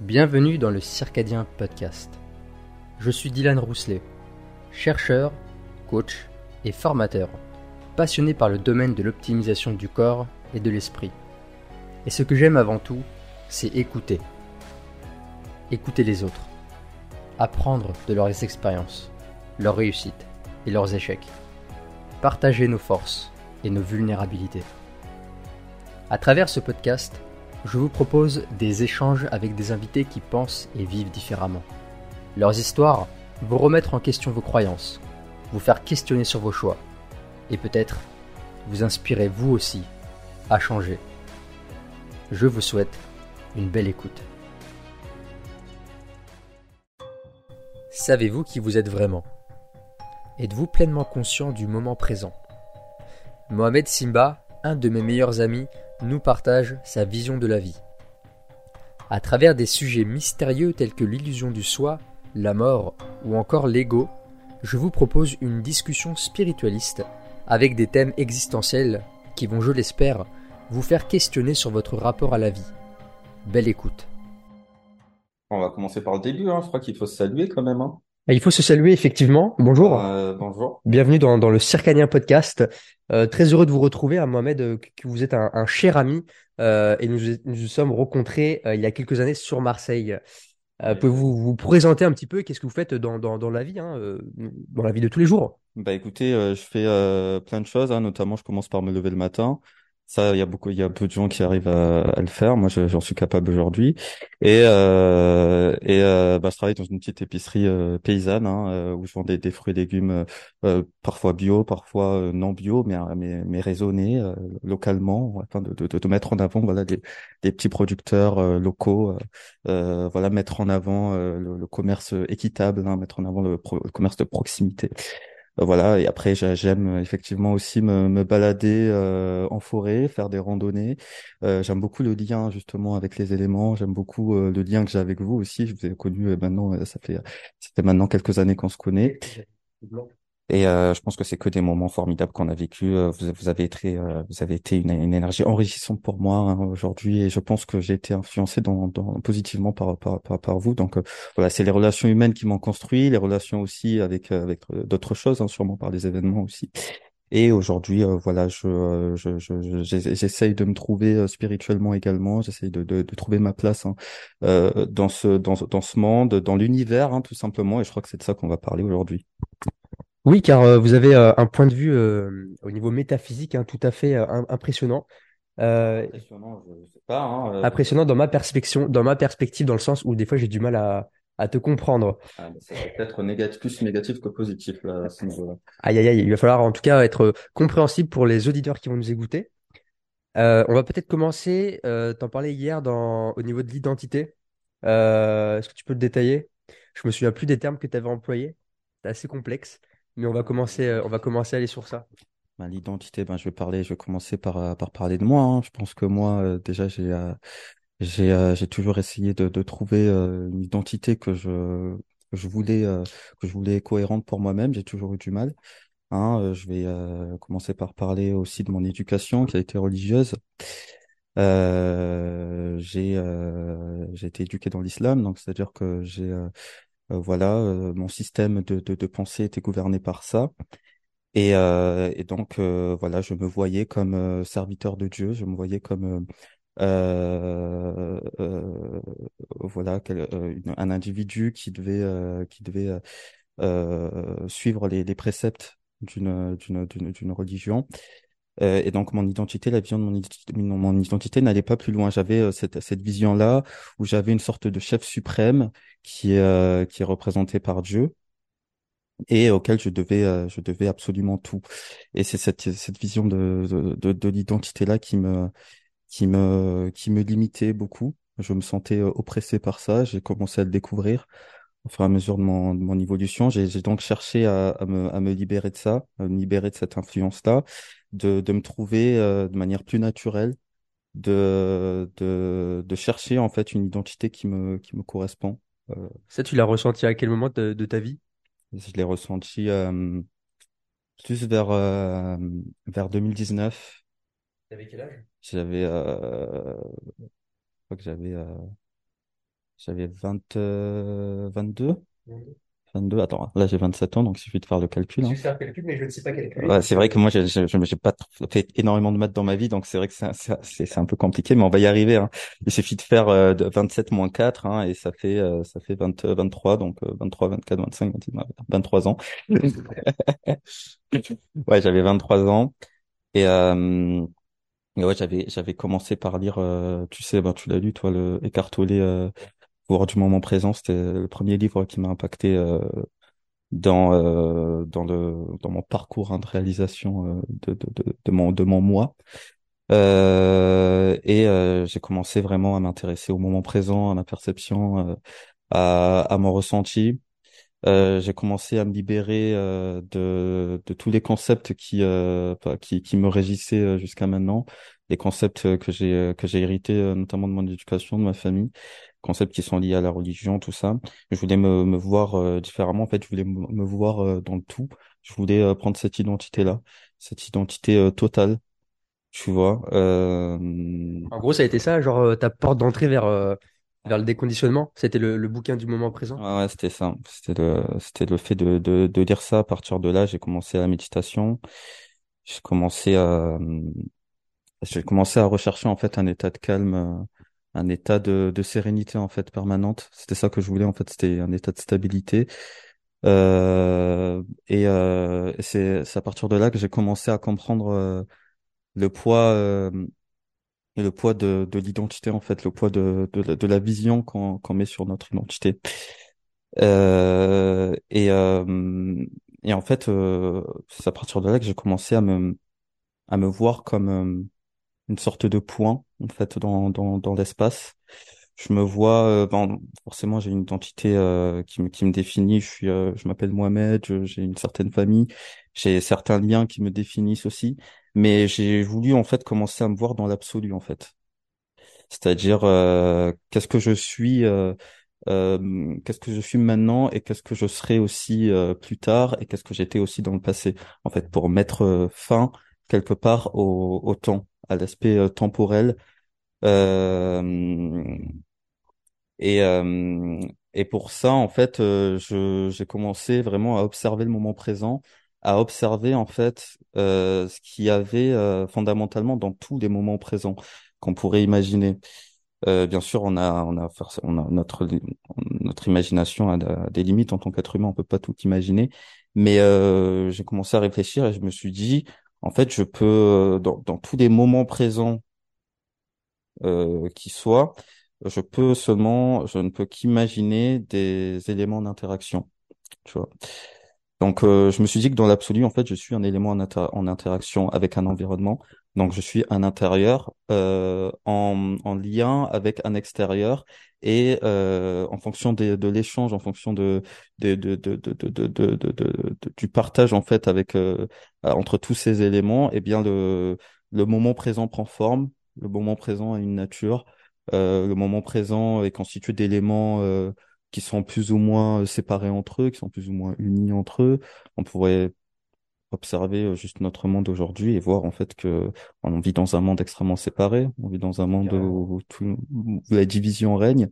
Bienvenue dans le Circadien Podcast. Je suis Dylan Rousselet, chercheur, coach et formateur, passionné par le domaine de l'optimisation du corps et de l'esprit. Et ce que j'aime avant tout, c'est écouter. Écouter les autres. Apprendre de leurs expériences, leurs réussites et leurs échecs. Partager nos forces et nos vulnérabilités. À travers ce podcast, je vous propose des échanges avec des invités qui pensent et vivent différemment. Leurs histoires vont remettre en question vos croyances, vous faire questionner sur vos choix, et peut-être vous inspirer vous aussi à changer. Je vous souhaite une belle écoute. Savez-vous qui vous êtes vraiment? Êtes-vous pleinement conscient du moment présent? Mohamed Simba, un de mes meilleurs amis, nous partage sa vision de la vie. À travers des sujets mystérieux tels que l'illusion du soi, la mort ou encore l'ego, je vous propose une discussion spiritualiste avec des thèmes existentiels qui vont, je l'espère, vous faire questionner sur votre rapport à la vie. Belle écoute. On va commencer par le début, hein. Je crois qu'il faut se saluer quand même, hein. Il faut se saluer effectivement. Bonjour. Euh, bonjour. Bienvenue dans, dans le Circadien Podcast. Euh, très heureux de vous retrouver, à hein, Mohamed, euh, que vous êtes un, un cher ami euh, et nous nous sommes rencontrés euh, il y a quelques années sur Marseille. Pouvez-vous vous présenter un petit peu Qu'est-ce que vous faites dans, dans, dans la vie, hein, dans la vie de tous les jours? Bah écoutez, je fais plein de choses, hein, notamment je commence par me lever le matin. Ça, il y a beaucoup, il y a peu de gens qui arrivent à, à le faire. Moi, j'en suis capable aujourd'hui. Et euh, et euh, bah, je travaille dans une petite épicerie euh, paysanne hein, euh, où je vends des, des fruits et légumes, euh, parfois bio, parfois non bio, mais mais, mais raisonnés localement, afin de, de, de, mettre en avant voilà des, des petits producteurs locaux, voilà mettre en avant le, le, commerce équitable, hein, mettre en avant le, le commerce de proximité. Euh, voilà et après j'aime euh, effectivement aussi me, me balader euh, en forêt faire des randonnées. J'aime beaucoup le lien justement avec les éléments. J'aime beaucoup le lien que j'ai avec vous aussi. Je vous ai connu maintenant ça fait ça fait maintenant quelques années qu'on se connaît et euh, je pense que c'est que des moments formidables qu'on a vécu. Euh, vous, vous, avez été, euh, vous avez été une, une, énergie enrichissante pour moi hein, aujourd'hui, et je pense que j'ai été influencé dans, dans, positivement par, par, par, par vous. Donc voilà, c'est les relations humaines qui m'ont construit, les relations aussi avec avec d'autres choses, hein, sûrement par des événements aussi. Et aujourd'hui, voilà, je, je, je, j'essaye de me trouver spirituellement également. J'essaye de, de, de, trouver ma place hein, dans ce dans, dans ce monde, dans l'univers, hein, tout simplement. Et je crois que c'est de ça qu'on va parler aujourd'hui. Oui, car euh, vous avez euh, un point de vue euh, au niveau métaphysique hein, tout à fait impressionnant. impressionnant, je sais pas. Hein, impressionnant dans ma perspective, dans ma perspective, dans le sens où des fois j'ai du mal à, à te comprendre. Ah, ça peut être négatif, plus négatif que positif là, à ce niveau-là. Aïe aïe aïe, il va falloir en tout cas être compréhensible pour les auditeurs qui vont nous écouter. on va peut-être commencer. T'en parlais hier dans au niveau de l'identité. Est-ce que tu peux le détailler? Je me souviens plus des termes que tu avais employés. C'est assez complexe. Mais on va commencer, euh, on va commencer à aller sur ça. Ben, l'identité, ben, je vais parler, je vais commencer par, euh, par parler de moi. Hein. Je pense que moi, euh, déjà, j'ai, j'ai, j'ai toujours essayé de, de trouver une identité que je, que je voulais, que je voulais cohérente pour moi-même. J'ai toujours eu du mal. Hein, je vais commencer par parler aussi de mon éducation qui a été religieuse. Euh, j'ai j'ai été éduqué dans l'islam, donc c'est-à-dire que j'ai euh, voilà, euh, mon système de, de, pensée était gouverné par ça. Et, euh, et donc, voilà, je me voyais comme serviteur de Dieu, je me voyais comme euh, euh, voilà un individu qui devait qui devait suivre les, les préceptes d'une d'une d'une religion euh, et donc mon identité, la vision de mon, identité n'allait pas plus loin. J'avais euh, cette, cette vision-là où j'avais une sorte de chef suprême qui euh, qui est représenté par Dieu et auquel je devais, je devais absolument tout. Et c'est cette, cette vision de, de, de, l'identité-là qui me, qui me, qui me limitait beaucoup. Je me sentais oppressé par ça. J'ai commencé à le découvrir au fur et à mesure de mon, de mon évolution. J'ai donc cherché à, à, me, à me libérer de ça, à me libérer de cette influence-là de, de me trouver euh, de manière plus naturelle, de, de, de chercher en fait une identité qui me, qui me correspond. Euh, Ça, tu l'as ressenti à quel moment de, ta vie? Je l'ai ressenti euh, plus vers, euh, vers 2019. T'avais quel âge? J'avais, je crois que j'avais, j'avais 20, euh, 22. 22, attends, là j'ai 27 ans, donc il suffit de faire le calcul. Je Hein. vais faire le calcul, mais je ne sais pas calculer. Ouais, c'est vrai que moi, j'ai j'ai pas fait énormément de maths dans ma vie, donc c'est vrai que c'est c'est c'est- c'est un peu compliqué, mais on va y arriver. Hein. Il suffit de faire euh, de 27 moins 4, hein, et ça fait euh, ça fait 20, euh, 23, donc euh, 23, 24, 25, 26, 23 ans. Ouais, j'avais 23 ans et, euh, et ouais, j'avais j'avais commencé par lire, euh, tu sais, ben, tu l'as lu toi, le euh, Pouvoir du moment présent. C'était le premier livre qui m'a impacté. Euh, dans euh, dans le dans mon parcours hein, de réalisation euh, de, de, de, de mon de mon moi euh, et euh, j'ai commencé vraiment à m'intéresser au moment présent à ma perception à à mon ressenti j'ai commencé à me libérer de de tous les concepts qui qui qui me régissaient jusqu'à maintenant les concepts que j'ai que j'ai hérités euh, notamment de mon éducation de ma famille concepts qui sont liés à la religion, tout ça. Je voulais me, me voir euh, différemment. En fait, je voulais me, me voir euh, dans le tout. Je voulais euh, prendre cette identité-là, cette identité euh, totale, tu vois. Euh... En gros, ça a été ça, genre euh, ta porte d'entrée vers, euh, vers le déconditionnement. C'était le, le bouquin du moment présent. Ouais, ouais, c'était ça. C'était le, c'était le fait de, de, de lire ça. À partir de là, j'ai commencé la méditation. J'ai commencé à, j'ai commencé à rechercher en fait un état de calme, euh, un état de, sérénité en fait permanente. C'était ça que je voulais en fait. C'était un état de stabilité. Euh, et euh, c'est à partir de là que j'ai commencé à comprendre euh, le poids euh, le poids de, de l'identité en fait, le poids de, de, la- vision qu'on met sur notre identité. Et et en fait, c'est à partir de là que j'ai commencé à me à me voir comme une sorte de point en fait dans dans dans l'espace. Je me vois, euh, ben, forcément, j'ai une identité euh, qui me qui me définit. Je suis, euh, je m'appelle Mohamed, j'ai une certaine famille, j'ai certains liens qui me définissent aussi. Mais j'ai voulu en fait commencer à me voir dans l'absolu en fait. C'est-à-dire, euh, qu'est-ce que je suis, euh, euh, qu'est-ce que je suis maintenant et qu'est-ce que je serai aussi plus tard et qu'est-ce que j'étais aussi dans le passé. En fait, pour mettre fin quelque part au, au temps, à l'aspect euh, temporel. Euh, et, euh, et pour ça, en fait, euh, je, j'ai commencé vraiment à observer le moment présent, à observer en fait euh, ce qu'il y avait euh, fondamentalement dans tous les moments présents qu'on pourrait imaginer. Bien sûr, on a, on a, on a notre, notre imagination a des limites en tant qu'être humain, on peut pas tout imaginer. Mais j'ai commencé à réfléchir et je me suis dit, en fait, je peux euh, dans, tous les moments présents euh, qui soient, je peux seulement, je ne peux qu'imaginer des éléments d'interaction. Tu vois. Donc, euh, je me suis dit que dans l'absolu, en fait, je suis un élément en interaction avec un environnement. Donc, je suis un intérieur euh, en, en lien avec un extérieur et euh, en fonction des- de l'échange, en fonction de, de, de, de, de, de, de, de- de- de- du partage en fait avec euh, entre tous ces éléments, eh bien le le moment présent prend forme. Le moment présent a une nature. Euh, le moment présent est constitué d'éléments euh, qui sont plus ou moins euh, séparés entre eux, qui sont plus ou moins unis entre eux. On pourrait observer euh, juste notre monde aujourd'hui et voir en fait que on vit dans un monde extrêmement séparé. On vit dans un monde où, tout- où la division règne.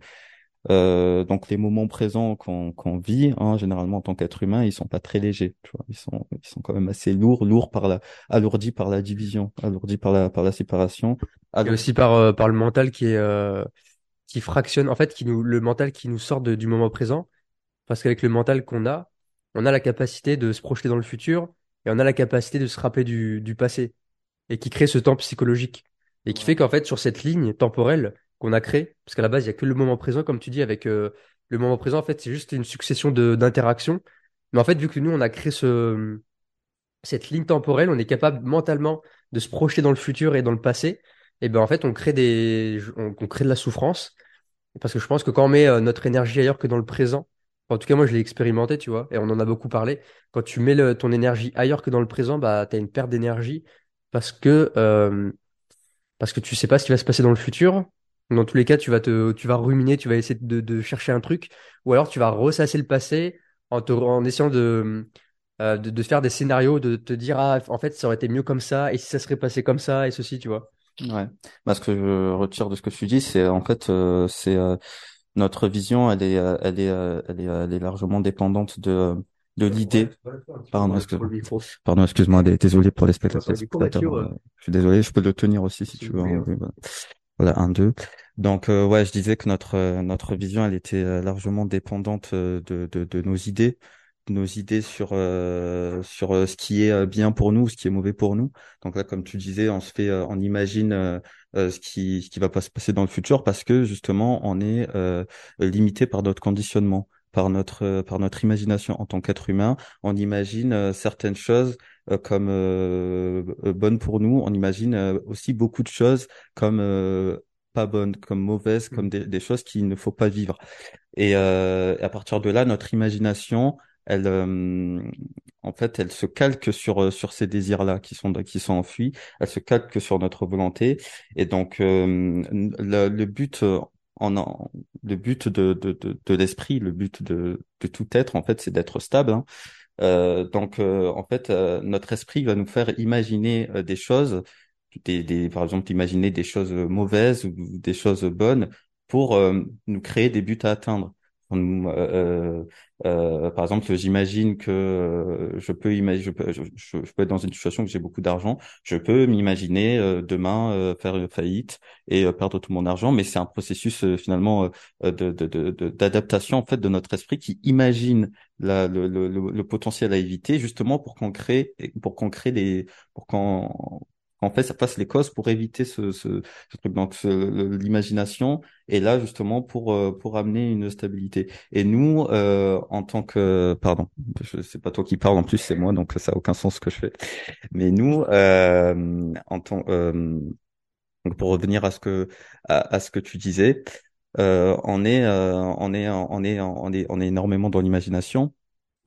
Euh, donc les moments présents qu'on vit, hein, généralement en tant qu'être humain, ils sont pas très légers. Tu vois, ils sont ils sont quand même assez lourds, lourds par la alourdis par la division, alourdis par la par la séparation, Et aussi par, euh, par le mental qui est, euh, qui fractionne, en fait, qui nous, le mental qui nous sort de- du moment présent. Parce qu'avec le mental qu'on a, on a la capacité de se projeter dans le futur et on a la capacité de se rappeler du, du passé. et qui crée ce temps psychologique. Et qui Ouais. fait qu'en fait, sur cette ligne temporelle qu'on a créée, parce qu'à la base, il y a que le moment présent, comme tu dis, avec euh, le moment présent, en fait, c'est juste une succession de d'interactions. Mais en fait, vu que nous, on a créé ce, cette ligne temporelle, on est capable mentalement de se projeter dans le futur et dans le passé. Et ben en fait, on crée des, on, on crée de la souffrance. Parce que je pense que quand on met euh, notre énergie ailleurs que dans le présent, en tout cas, moi, je l'ai expérimenté, tu vois, et on en a beaucoup parlé. Quand tu mets ton énergie ailleurs que dans le présent, bah, t'as une perte d'énergie parce que, euh, parce que tu sais pas ce qui va se passer dans le futur. Dans tous les cas, tu vas te, tu vas ruminer, tu vas essayer de, de chercher un truc, ou alors tu vas ressasser le passé en te, en essayant de, euh, de, de faire des scénarios, de te dire, ah, en fait, ça aurait été mieux comme ça, et si ça serait passé comme ça, et ceci, tu vois. Ouais. Bah, ce que je retire de ce que tu dis, c'est en fait, euh, c'est euh, notre vision, elle est, euh, elle est, euh, elle est, elle est largement dépendante de, de l'idée. Pardon, excuse Pardon, excuse-moi, désolé pour les spectateurs. Je suis désolé, je peux le tenir aussi si tu veux. Hein, voilà, un, deux. Donc ouais, je disais que notre notre vision, elle était largement dépendante de, de, de nos idées, nos idées sur euh, sur euh, ce qui est euh, bien pour nous, ce qui est mauvais pour nous. Donc là, comme tu disais, on se fait, on imagine ce qui ce qui va pas se passer dans le futur parce que justement, on est limité par notre conditionnement, par notre par notre imagination en tant qu'être humain. On imagine certaines choses comme bonnes pour nous. On imagine aussi beaucoup de choses comme pas bonnes, comme mauvaises, comme des, des choses qu'il ne faut pas vivre. Et à partir de là, notre imagination elle, euh, en fait, elle se calque sur euh, sur ces désirs-là qui sont qui sont enfuis. Elle se calque sur notre volonté. Et donc, euh, le, le, but en, le but de de de, de l'esprit, le but de de tout être, en fait, c'est d'être stable. Hein. Euh, donc, en fait, notre esprit va nous faire imaginer des choses, des, des, par exemple, imaginer des choses mauvaises ou des choses bonnes pour nous créer des buts à atteindre. Euh, euh, par exemple, j'imagine que euh, je peux je peux, je, peux être dans une situation où j'ai beaucoup d'argent. Je peux m'imaginer euh, demain euh, faire une faillite et perdre tout mon argent, mais c'est un processus finalement de, de, de, d'adaptation en fait de notre esprit qui imagine la, le, le, le, potentiel à éviter justement pour qu'on crée, pour qu'on crée des, pour qu'on en fait, ça passe les causes pour éviter ce, ce, ce truc. Donc, l'imagination est là justement pour euh, pour amener une stabilité. Et nous, euh, en tant que, pardon, c'est pas toi qui parles, en plus c'est moi, donc ça a aucun sens ce que je fais. Mais nous, euh, en tant, euh, pour revenir à ce que à, à ce que tu disais, euh, on est on est on est on est on est énormément dans l'imagination.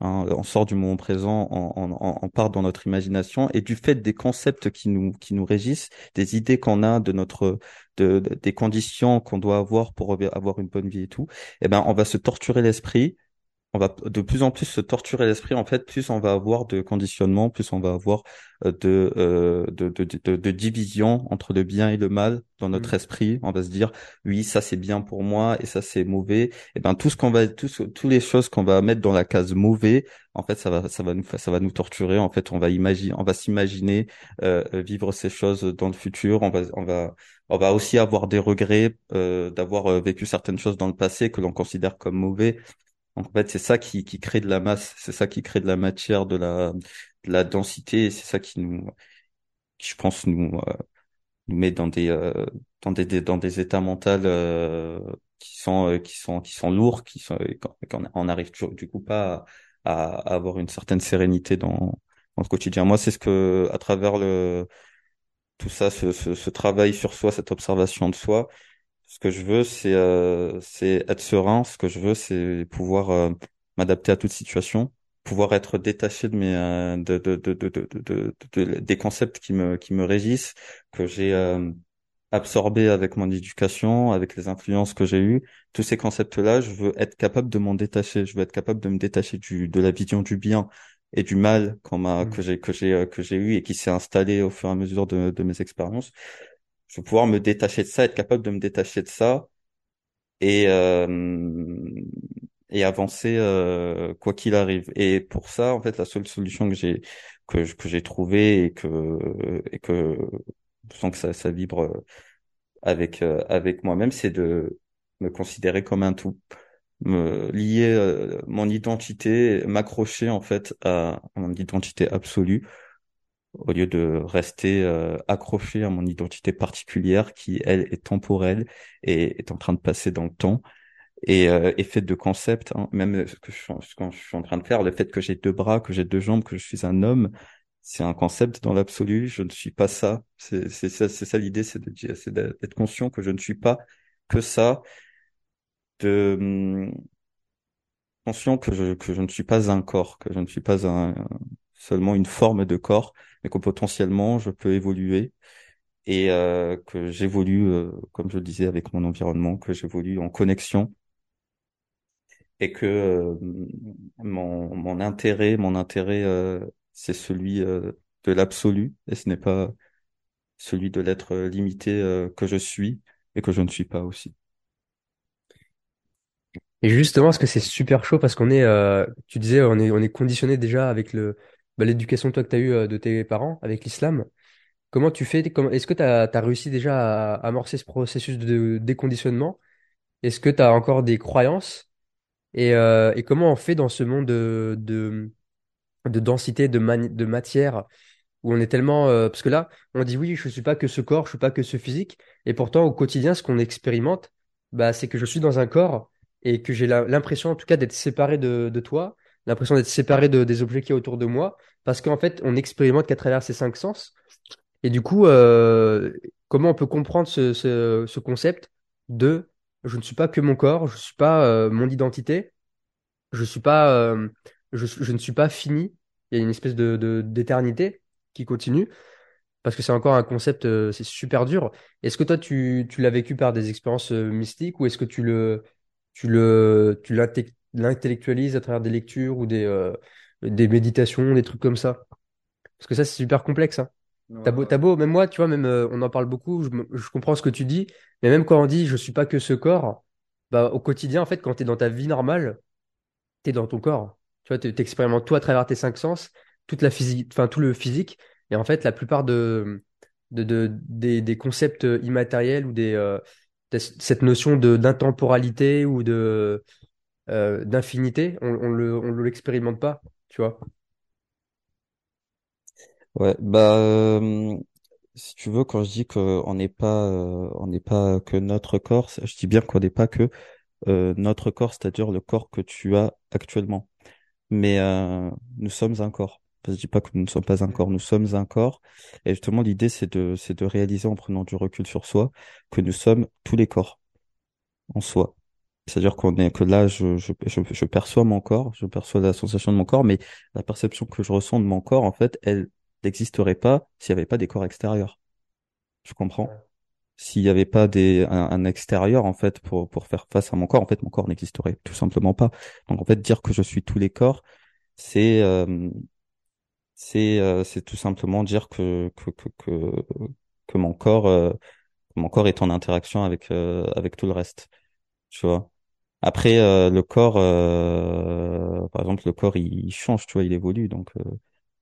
Hein, on sort du moment présent, on, part dans notre imagination. Et du fait des concepts qui nous qui nous régissent, des idées qu'on a de notre de, des conditions qu'on doit avoir pour avoir une bonne vie et tout, eh ben on va se torturer l'esprit on va de plus en plus se torturer l'esprit en fait plus on va avoir de conditionnement plus on va avoir euh, euh, de, de, de, de, division entre le bien et le mal dans notre mmh. esprit. On va se dire oui ça c'est bien pour moi et ça c'est mauvais. Et ben tout ce qu'on va tous toutes les choses qu'on va mettre dans la case mauvais en fait ça va ça va nous ça va nous torturer. En fait on va imaginer on va s'imaginer euh, vivre ces choses dans le futur. On va on va on va aussi avoir des regrets d'avoir vécu certaines choses dans le passé que l'on considère comme mauvais en fait, c'est ça qui, qui crée de la masse, c'est ça qui crée de la matière, de la, de la densité, c'est ça qui nous, qui, je pense, nous, euh, nous met dans des, euh, dans des, dans des états mentaux euh, qui sont, qui sont, qui sont lourds, qui sont, qu'on on arrive toujours, du coup pas à, à, avoir une certaine sérénité dans, dans le quotidien. Moi, c'est ce que, à travers le, tout ça, ce, ce, ce travail sur soi, cette observation de soi, ce que je veux, c'est euh, c'est être serein. Ce que je veux, c'est pouvoir euh, m'adapter à toute situation, pouvoir être détaché de mes euh, de, de, de, de, de, des concepts qui me qui me régissent, que j'ai euh, absorbé avec mon éducation, avec les influences que j'ai eues. Tous ces concepts-là, je veux être capable de m'en détacher. Je veux être capable de me détacher du de la vision du bien et du mal qu'on m'a mmh. que j'ai que j'ai que j'ai eu et qui s'est installé au fur et à mesure de, de mes expériences je vais pouvoir me détacher de ça, être capable de me détacher de ça et euh, et avancer euh, quoi qu'il arrive. Et pour ça, en fait, la seule solution que j'ai que que j'ai trouvée et que et que je sens que ça ça vibre avec euh, avec moi-même, c'est de me considérer comme un tout, me lier euh, mon identité, m'accrocher en fait à mon identité absolue au lieu de rester euh, accroché à mon identité particulière qui, elle, est temporelle et est en train de passer dans le temps et euh, est faite de concepts. Hein. Même ce que je, suis en train de faire, le fait que j'ai deux bras, que j'ai deux jambes, que je suis un homme, c'est un concept dans l'absolu. Je ne suis pas ça. C'est ça, ça l'idée, c'est d'être conscient que je ne suis pas que ça. De hum, conscient que je que je ne suis pas un corps, que je ne suis pas un seulement une forme de corps, mais que potentiellement je peux évoluer et euh, que j'évolue, euh, comme je le disais, avec mon environnement, que j'évolue en connexion et que euh, mon, mon intérêt, mon intérêt, c'est celui de l'absolu et ce n'est pas celui de l'être limité que je suis et que je ne suis pas aussi. Et justement, parce que c'est super chaud, parce qu'on est, euh, tu disais, on est, on est conditionné déjà avec le, bah, l'éducation toi que tu as eue euh, de tes parents, avec l'islam. Comment tu fais, est-ce que tu as, réussi déjà à amorcer ce processus de déconditionnement? Est-ce que tu as encore des croyances? Et, euh, et comment on fait dans ce monde de, de, de densité, de, matière, où on est tellement... euh, parce que là, on dit oui, je suis pas que ce corps, je suis pas que ce physique, et pourtant au quotidien, ce qu'on expérimente, bah, c'est que je suis dans un corps et que j'ai l'impression en tout cas d'être séparé de, de toi, l'impression d'être séparé de, des objets qui y a autour de moi, parce qu'en fait, on expérimente qu'à travers ces cinq sens. Et du coup, euh, comment on peut comprendre ce, ce, ce concept de je ne suis pas que mon corps, je ne suis pas euh, mon identité, je suis pas, euh, je, je ne suis pas fini. Il y a une espèce de, d'éternité qui continue parce que c'est encore un concept, c'est super dur. Est-ce que toi, tu, tu l'as vécu par des expériences mystiques ou est-ce que tu le, tu le, tu l'intellectualises à travers des lectures ou des, euh, des méditations, des trucs comme ça? Parce que ça, c'est super complexe, hein. Ouais, T'as beau, beau, même moi, tu vois, même euh, on en parle beaucoup, je, je comprends ce que tu dis, mais même quand on dit je suis pas que ce corps, bah au quotidien, en fait, quand tu es dans ta vie normale, t'es dans ton corps. Tu vois, t'es- t'expérimentes tout à travers tes cinq sens, toute la physique, enfin tout le physique. Et en fait, la plupart de, de, de- des, des concepts immatériels ou des, euh, cette notion de d'intemporalité ou de euh, d'infinité, on, on le, on le l'expérimente pas, tu vois. Ouais, bah euh, si tu veux, quand je dis qu'on n'est pas, euh, on n'est pas que notre corps, je dis bien qu'on n'est pas que notre corps, c'est-à-dire le corps que tu as actuellement. Mais nous sommes un corps. Je dis pas que nous ne sommes pas un corps, nous sommes un corps. Et justement, l'idée, c'est de, c'est de réaliser en prenant du recul sur soi que nous sommes tous les corps en soi. C'est-à-dire qu'on est que là, je, je, je, je perçois mon corps, je perçois la sensation de mon corps, mais la perception que je ressens de mon corps, en fait, elle n'existerait pas s'il n'y avait pas des corps extérieurs. Je comprends? S'il n'y avait pas des, un, un extérieur, en fait, pour, pour faire face à mon corps, en fait, mon corps n'existerait tout simplement pas. Donc, en fait, dire que je suis tous les corps, c'est, euh, c'est, euh, c'est tout simplement dire que, que, que, que, que mon corps, euh, mon corps est en interaction avec, euh, avec tout le reste. Tu vois. Après, euh, le corps, euh, par exemple, le corps, il, il change, tu vois, il évolue. Donc euh,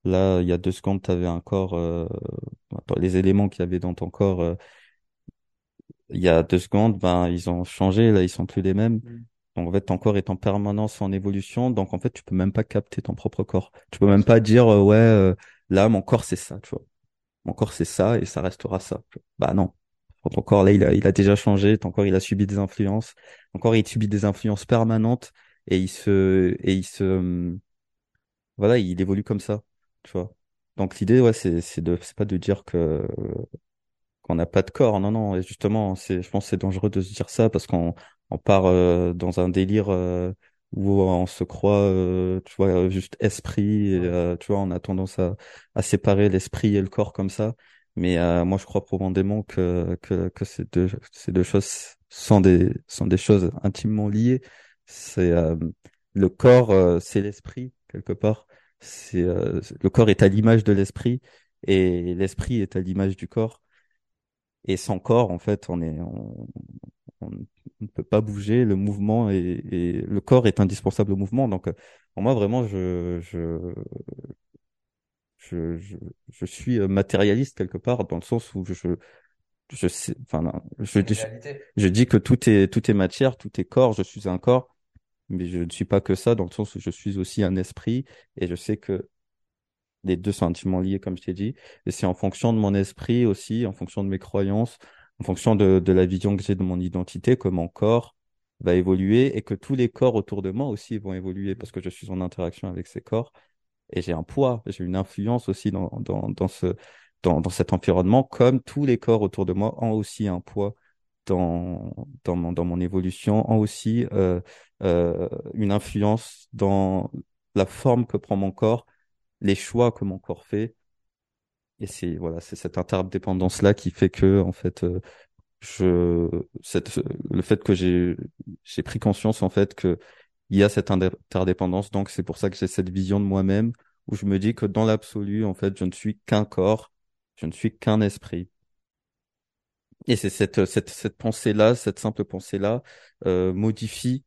là, il y a deux secondes, tu avais un corps, euh, les éléments qu'il y avait dans ton corps, euh, il y a deux secondes, ben ils ont changé, là, ils sont plus les mêmes. Mm. Donc en fait, ton corps est en permanence en évolution. Donc en fait, tu peux même pas capter ton propre corps. Tu peux même pas dire, euh, ouais, euh, là, mon corps, c'est ça, tu vois. Mon corps, c'est ça et ça restera ça. Bah non. Ton corps, là, il a, il a déjà changé. Ton corps, il a subi des influences. Ton corps, il subit des influences permanentes et il se, et il se, hum, voilà, il évolue comme ça, tu vois. Donc l'idée, ouais, c'est, c'est de, c'est pas de dire que qu'on n'a pas de corps. Non, non. Et justement, c'est, je pense, c'est dangereux de se dire ça parce qu'on, on part euh, dans un délire euh, où on se croit, euh, tu vois, juste esprit. Et, euh, tu vois, on a tendance à, à séparer l'esprit et le corps comme ça. Mais euh, moi, je crois profondément que que que ces deux ces deux choses sont des sont des choses intimement liées. C'est euh, le corps, euh, c'est l'esprit quelque part. C'est euh, le corps est à l'image de l'esprit et l'esprit est à l'image du corps. Et sans corps, en fait, on est, on, ne peut pas bouger. Le mouvement et, et le corps est indispensable au mouvement. Donc, euh, pour moi, vraiment, je, je, je, je, je suis euh, matérialiste quelque part dans le sens où je, je sais, enfin, je dis que tout est, tout est matière, tout est corps. Je suis un corps, mais je ne suis pas que ça dans le sens où je suis aussi un esprit et je sais que Les deux sont intimement liés, comme je t'ai dit. Et c'est en fonction de mon esprit aussi, en fonction de mes croyances, en fonction de, de la vision que j'ai de mon identité, que mon corps va évoluer et que tous les corps autour de moi aussi vont évoluer parce que je suis en interaction avec ces corps et j'ai un poids, j'ai une influence aussi dans, dans, dans ce, dans, dans cet environnement, comme tous les corps autour de moi ont aussi un poids dans, dans mon, dans mon évolution, ont aussi euh, euh, une influence dans la forme que prend mon corps les choix que mon corps fait. Et c'est voilà, c'est cette interdépendance-là qui fait que en fait, euh, je cette le fait que j'ai j'ai pris conscience en fait que il y a cette interdépendance. Donc c'est pour ça que j'ai cette vision de moi-même où je me dis que dans l'absolu, en fait, je ne suis qu'un corps, je ne suis qu'un esprit. Et c'est cette cette cette pensée-là, cette simple pensée-là, euh, modifie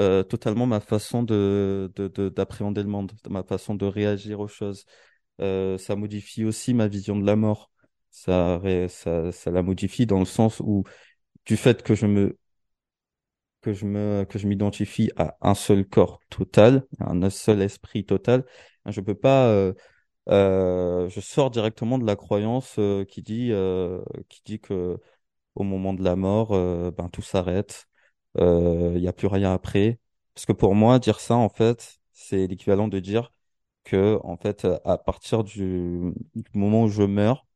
euh, totalement ma façon de, de, de- d'appréhender le monde, ma façon de réagir aux choses. Euh, ça modifie aussi ma vision de la mort. Ça, ça, ça la modifie dans le sens où, du fait que je me, que je me, que je m'identifie à un seul corps total, un seul esprit total, je peux pas, euh, euh, je sors directement de la croyance euh, qui dit, euh, qui dit que au moment de la mort, euh, ben tout s'arrête, il n'y a plus rien après. Parce que pour moi, dire ça, en fait, c'est l'équivalent de dire que, en fait, à partir du, du moment où je meurs,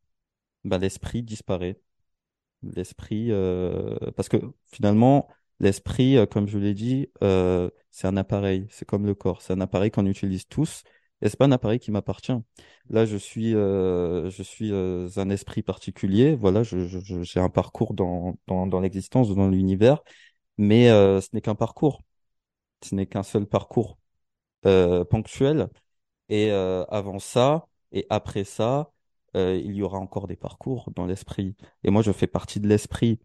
ben l'esprit disparaît. L'esprit, parce que finalement, l'esprit, euh, comme je l'ai dit, euh, c'est un appareil, c'est comme le corps, c'est un appareil qu'on utilise tous, et c'est pas un appareil qui m'appartient. Là, je suis, euh, je suis un esprit particulier, voilà, j'ai un parcours dans, dans, dans l'existence, dans l'univers, mais ce n'est qu'un parcours, ce n'est qu'un seul parcours ponctuel, et avant ça, et après ça, il y aura encore des parcours dans l'esprit. Et moi, je fais partie de l'esprit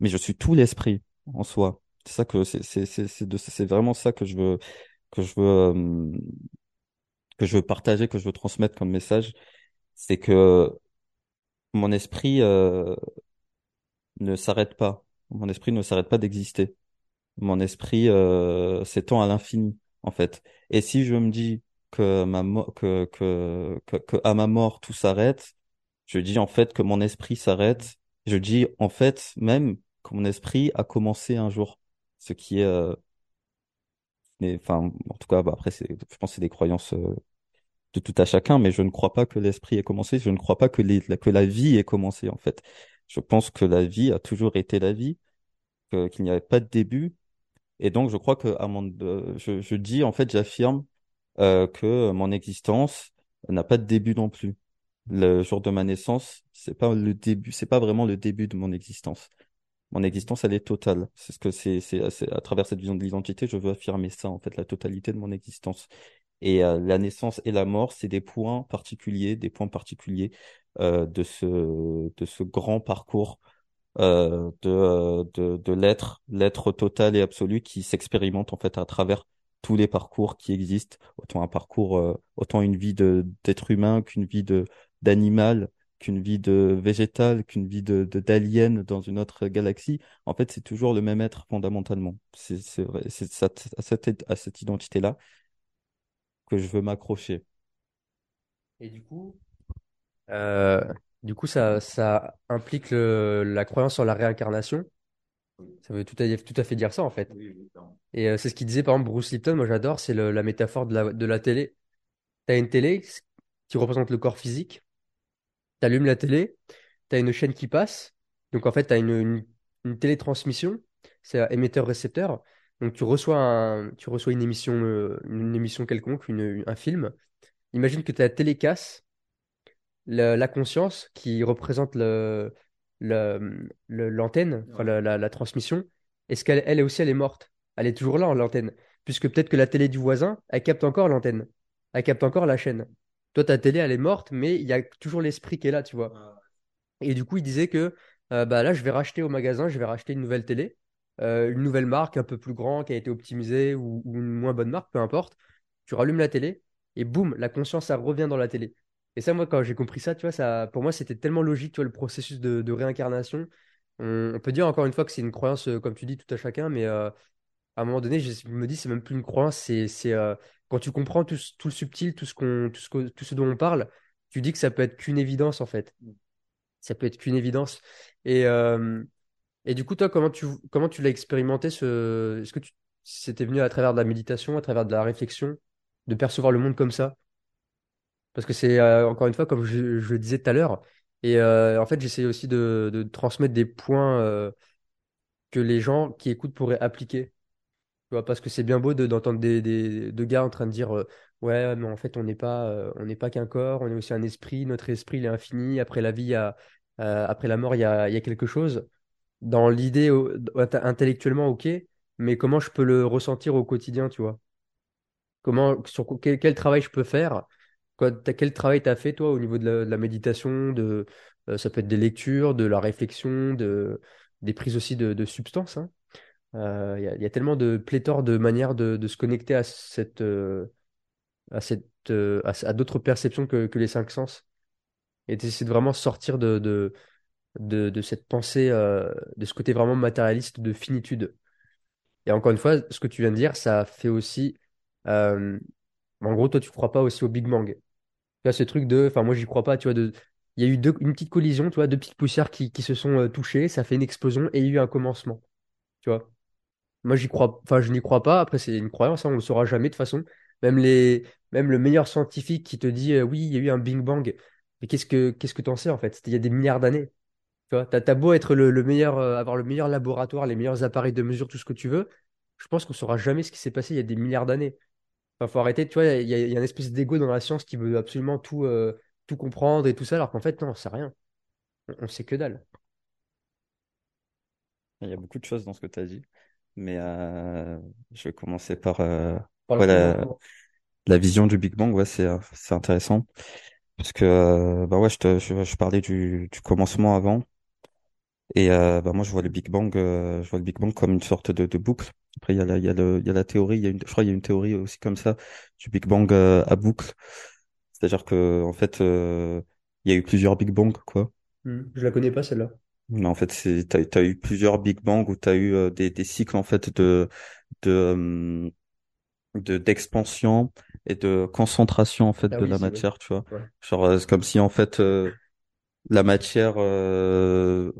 mais je suis tout l'esprit en soi. C'est ça que c'est c'est vraiment ça que je veux que je veux euh, que je veux partager, que je veux transmettre comme message, c'est que mon esprit euh, ne s'arrête pas. Mon esprit ne s'arrête pas d'exister. Mon esprit euh, s'étend à l'infini en fait. Et si je me dis que ma que, que que que à ma mort tout s'arrête, je dis en fait que mon esprit s'arrête. Je dis en fait même que mon esprit a commencé un jour, ce qui est euh, enfin, en tout cas, bah, après, c'est, je pense que c'est des croyances euh, de tout à chacun, mais je ne crois pas que l'esprit ait commencé, je ne crois pas que, les, la- que la vie ait commencé, en fait. Je pense que la vie a toujours été la vie, qu'il n'y avait pas de début, et donc je crois que, à mon, euh, je, je dis, en fait, j'affirme euh, que mon existence n'a pas de début non plus. Le jour de ma naissance, c'est pas le début, c'est pas vraiment le début de mon existence. Mon existence, elle est totale. C'est ce que c'est, c'est, à travers cette vision de l'identité, je veux affirmer ça, en fait, la totalité de mon existence. Et euh, la naissance et la mort, c'est des points particuliers, des points particuliers euh, de ce, de ce grand parcours euh, de, de, de l'être, l'être total et absolu qui s'expérimente en fait à travers tous les parcours qui existent, autant un parcours, euh, autant une vie de d'être humain qu'une vie de d'animal, qu'une vie de végétal, qu'une vie de de- d'alien dans une autre galaxie. En fait, c'est toujours le même être fondamentalement. C'est c'est vrai, c'est ça- à cette à cette identité-là que je veux m'accrocher. Et du coup, euh, du coup ça, ça implique le- la croyance en la réincarnation. Ça veut tout à, tout à fait dire ça, en fait. Et euh, c'est ce qu'il disait, par exemple, Bruce Lipton, moi j'adore, c'est le- la métaphore de la, de la télé. Tu as une télé qui représente le corps physique, tu allumes la télé, tu as une chaîne qui passe, donc en fait tu as une, une, télétransmission, c'est émetteur-récepteur, donc tu reçois, tu reçois une émission, euh, une émission quelconque, un film. Imagine que ta télé casse, la, conscience qui représente le, l'antenne, la transmission, est-ce qu'elle elle aussi elle est morte? Elle est toujours là, l'antenne. Puisque peut-être que la télé du voisin, elle capte encore l'antenne. Elle capte encore la chaîne. Toi, ta télé, elle est morte, mais il y a toujours l'esprit qui est là, tu vois. Et du coup, il disait que euh, bah là, je vais racheter au magasin, je vais racheter une nouvelle télé, euh, une nouvelle marque un peu plus grande qui a été optimisée ou, ou une moins bonne marque, peu importe. Tu rallumes la télé et boum, la conscience, ça revient dans la télé. Et ça, moi, quand j'ai compris ça, tu vois, ça, pour moi, c'était tellement logique, tu vois, le processus de, de réincarnation. On, on peut dire encore une fois que c'est une croyance, euh, comme tu dis, tout à chacun, mais euh, à un moment donné, je me dis, c'est même plus une croyance, c'est, quand tu comprends tout, le subtil, tout ce qu'on, tout ce que- tout ce dont on parle, tu dis que ça peut être qu'une évidence, en fait. Ça peut être qu'une évidence. Et, euh, et du coup, toi, comment tu, comment tu l'as expérimenté ce... Est-ce que tu... c'était venu à travers de la méditation, à travers de la réflexion, de percevoir le monde comme ça? Parce que c'est, euh, encore une fois, comme je, je le disais tout à l'heure, et euh, en fait, j'essaie aussi de, de transmettre des points que les gens qui écoutent pourraient appliquer. Tu vois, parce que c'est bien beau de- d'entendre des, des, gars en train de dire euh, ouais, mais en fait, on n'est pas, euh, on n'est pas qu'un corps, on est aussi un esprit, notre esprit, il est infini, après la vie, euh, après la mort, il y a, y a quelque chose. Dans l'idée, intellectuellement, ok, mais comment je peux le ressentir au quotidien, tu vois? Comment, sur quel, quel travail je peux faire? Quel travail tu as fait, toi, au niveau de la, méditation, de, euh, ça peut être des lectures, de la réflexion, de, des prises aussi de, de substances, hein? Euh, Il y a, tellement de pléthore de manières de, se connecter à cette, euh, à cette, euh, à, d'autres perceptions que, les cinq sens. Et d'essayer de vraiment sortir de, de, de, cette pensée, de ce côté vraiment matérialiste de finitude. Et encore une fois, ce que tu viens de dire, ça fait aussi. en gros, toi, tu crois pas aussi au Big Bang. Tu vois, ce truc de. Enfin, moi, j'y crois pas, tu vois. De, il y a eu une petite collision, tu vois, deux petites poussières qui, qui se sont touchées, ça fait une explosion et il y a eu un commencement. Tu vois. Moi, j'y crois. Enfin, je n'y crois pas. Après, c'est une croyance, hein, on le saura jamais de toute façon. Même les, même le meilleur scientifique qui te dit euh, oui, il y a eu un Big Bang. Mais qu'est-ce que qu'est-ce que sais en fait? Il y a des milliards d'années. Tu vois, t'as, beau être le, le meilleur, euh, avoir le meilleur laboratoire, les meilleurs appareils de mesure, tout ce que tu veux. Je pense qu'on saura jamais ce qui s'est passé il y a des milliards d'années. Enfin, faut arrêter, tu vois, il y a, une espèce d'ego dans la science qui veut absolument tout, euh, tout comprendre et tout ça, alors qu'en fait, non, on sait rien. On, on sait que dalle. Il y a beaucoup de choses dans ce que tu as dit, mais euh, je vais commencer par euh, Par ouais, la, vision du Big Bang. Ouais, c'est euh, c'est intéressant parce que bah ouais, je, te, je, je parlais du, du commencement avant et euh, bah moi je vois le Big Bang, euh, je vois le Big Bang comme une sorte de, de boucle. Après il y a la, il y a le, il y a la théorie, il y a une, je crois il y a une théorie aussi comme ça du Big Bang euh, à boucle, c'est-à-dire que en fait euh, il y a eu plusieurs Big Bang quoi. Hmm. Je la connais pas celle-là. Mais en fait, c'est t'as, t'as eu plusieurs Big Bang où t'as eu euh, des, des cycles en fait de de euh, de d'expansion et de concentration en fait Ah de oui, la c'est vrai. matière, tu vois. Ouais. Genre euh, c'est comme si en fait euh, la matière euh,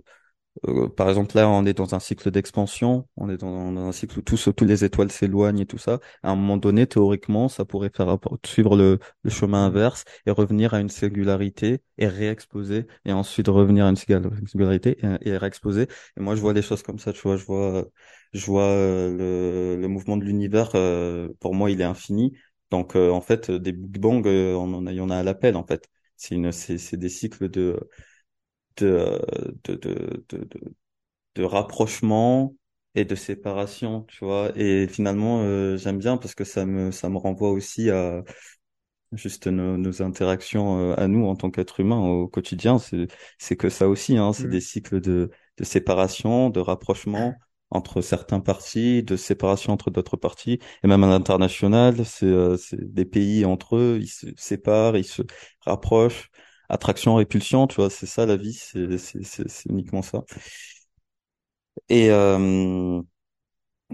euh, par exemple, là, on est dans un cycle d'expansion, on est dans, un cycle où tous, tous les étoiles s'éloignent et tout ça. À un moment donné, théoriquement, ça pourrait faire suivre le, le chemin inverse et revenir à une singularité et réexploser et ensuite revenir à une singu- singularité et, réexploser. Et moi, je vois les choses comme ça, tu vois. Je vois, je vois euh, le, le mouvement de l'univers. euh, pour moi, il est infini. Donc, en fait, des Big Bang, on en a, il y en a à l'appel, en fait. C'est une, c'est des cycles de de, de, de, de, de, rapprochement et de séparation, tu vois. Et finalement, euh, j'aime bien parce que ça me, ça me renvoie aussi à juste nos, nos interactions euh, à nous en tant qu'êtres humains au quotidien. C'est, c'est que ça aussi, hein, c'est Hmm. des cycles de, de séparation, de rapprochement entre certains partis, de séparation entre d'autres partis, et même à l'international, c'est euh, c'est des pays entre eux, ils se séparent, ils se rapprochent, attraction, répulsion, tu vois, c'est ça la vie, c'est c'est uniquement ça. Et euh,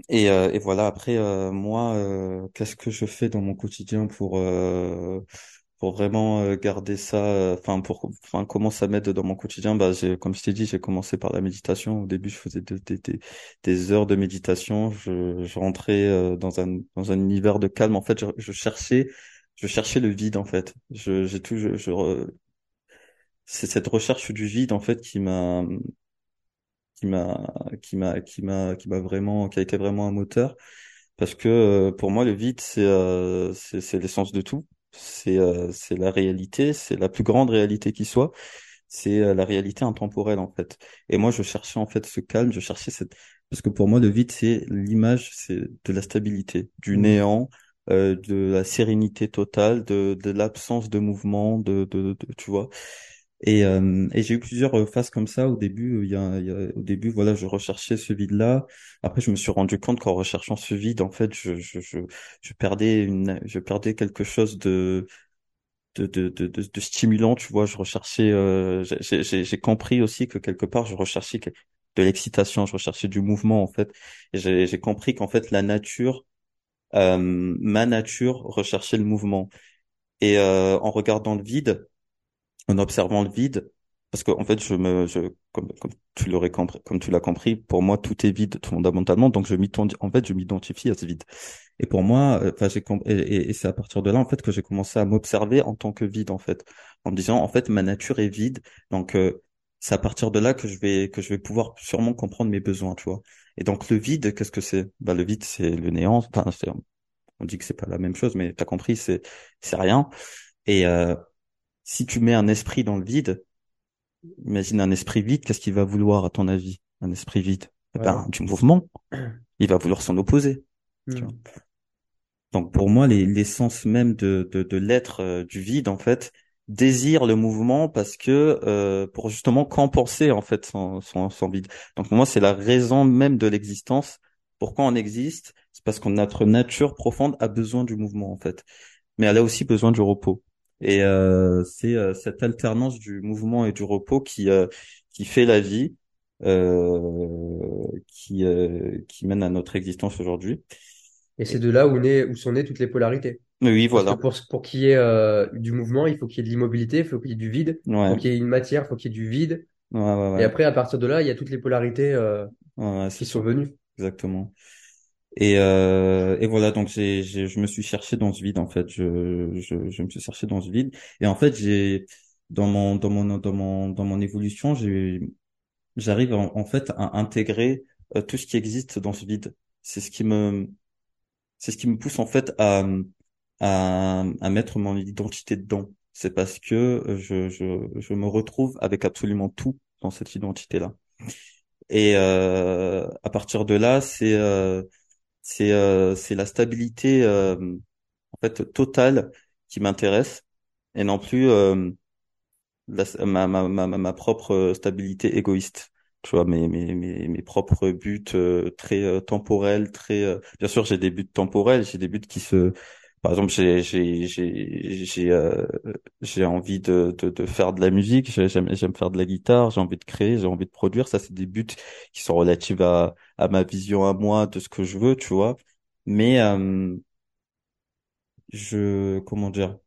et, euh, et voilà, après, euh, moi, euh, qu'est-ce que je fais dans mon quotidien pour, euh, pour vraiment euh, garder ça, enfin, pour, enfin, comment ça m'aide dans mon quotidien? Bah, j'ai, comme je t'ai dit, j'ai commencé par la méditation. Au début, je faisais des, des, des, heures de méditation. Je, je rentrais dans un, dans un univers de calme. En fait, je, je cherchais, je cherchais le vide, en fait. Je, j'ai tout, je, c'est cette recherche du vide, en fait, qui m'a, qui m'a, qui m'a, qui m'a, qui m'a vraiment, qui a été vraiment un moteur. Parce que euh, pour moi, le vide, c'est euh, c'est c'est l'essence de tout. C'est euh, c'est la réalité, c'est la plus grande réalité qui soit. C'est euh, la réalité intemporelle en fait. Et moi, je cherchais en fait ce calme, je cherchais cette parce que pour moi, le vide, c'est l'image, c'est de la stabilité, du Hmm. néant, euh, de la sérénité totale, de de l'absence de mouvement, de, de de tu vois. Et, euh, et j'ai eu plusieurs euh, phases comme ça. Au début, euh, il y a, il y a- au début, voilà, je recherchais ce vide-là. Après, je me suis rendu compte qu'en recherchant ce vide, en fait, je, je, je, je perdais une, je perdais quelque chose de, de, de, de, de, stimulant. Tu vois, je recherchais. Euh, j'ai, compris aussi que quelque part, je recherchais de l'excitation, je recherchais du mouvement, en fait. Et j'ai, j'ai compris qu'en fait, la nature, euh, ma nature, recherchait le mouvement. Et euh, en regardant le vide en observant le vide, parce que en fait, je me, je, comme, comme tu l'aurais compris, comme tu l'as compris, pour moi, tout est vide fondamentalement, donc je m'ident- en fait, je m'identifie à ce vide. Et pour moi, euh, enfin, j'ai, et, et- c'est à partir de là, en fait, que j'ai commencé à m'observer en tant que vide, en fait, en me disant, en fait, ma nature est vide, donc euh, c'est à partir de là que je vais, que je vais pouvoir sûrement comprendre mes besoins, tu vois. Et donc le vide, qu'est-ce que c'est? Bah, le vide, c'est le néant. Enfin, on dit que c'est pas la même chose, mais t'as compris, c'est, c'est rien. Et euh, si tu mets un esprit dans le vide Imagine un esprit vide, qu'est-ce qu'il va vouloir à ton avis? Un esprit vide? Eh ben, du mouvement. Il va vouloir s'en opposer. Tu vois. Hmm. Donc pour moi, les- l'essence même de, de, de l'être euh, du vide, en fait, désire le mouvement parce que euh, pour justement compenser en fait son, son, son vide. Donc pour moi, c'est la raison même de l'existence Pourquoi on existe? C'est parce que notre nature profonde a besoin du mouvement, en fait. Mais elle a aussi besoin du repos. Et euh, c'est euh, cette alternance du mouvement et du repos qui euh, qui fait la vie, euh, qui euh, qui mène à notre existence aujourd'hui. Et c'est de là où, naît, où sont nées toutes les polarités. Oui, Parce que voilà. pour, pour qu'il y ait euh, du mouvement, il faut qu'il y ait de l'immobilité, il faut qu'il y ait du vide, il faut qu'il y ait une matière, il faut qu'il y ait du vide. ouais, ouais, Et après, à partir de là, il y a toutes les polarités euh, qui sont venues. exactement. Et euh, et voilà, donc j'ai, je me suis cherché dans ce vide en fait. Je, je, je me suis cherché dans ce vide. Et en fait, j'ai dans mon dans mon dans mon dans mon évolution, j'ai j'arrive en, en fait à intégrer euh, tout ce qui existe dans ce vide. C'est ce qui me c'est ce qui me pousse en fait à à à mettre mon identité dedans. C'est parce que je je je me retrouve avec absolument tout dans cette identité-là. Et euh, à partir de là, c'est euh, c'est euh, c'est la stabilité euh, en fait totale qui m'intéresse et non plus euh, la- ma, ma ma ma propre stabilité égoïste. Tu vois mes mes mes mes propres buts euh, très euh, temporels, très euh, bien sûr j'ai des buts temporels, j'ai des buts qui se par exemple j'ai j'ai j'ai j'ai euh, j'ai envie de, de de faire de la musique, j'ai- j'aime j'aime faire de la guitare, j'ai envie de créer, j'ai envie de produire, ça c'est des buts qui sont relatifs à à ma vision à moi de ce que je veux, tu vois. Mais euh, je comment dire?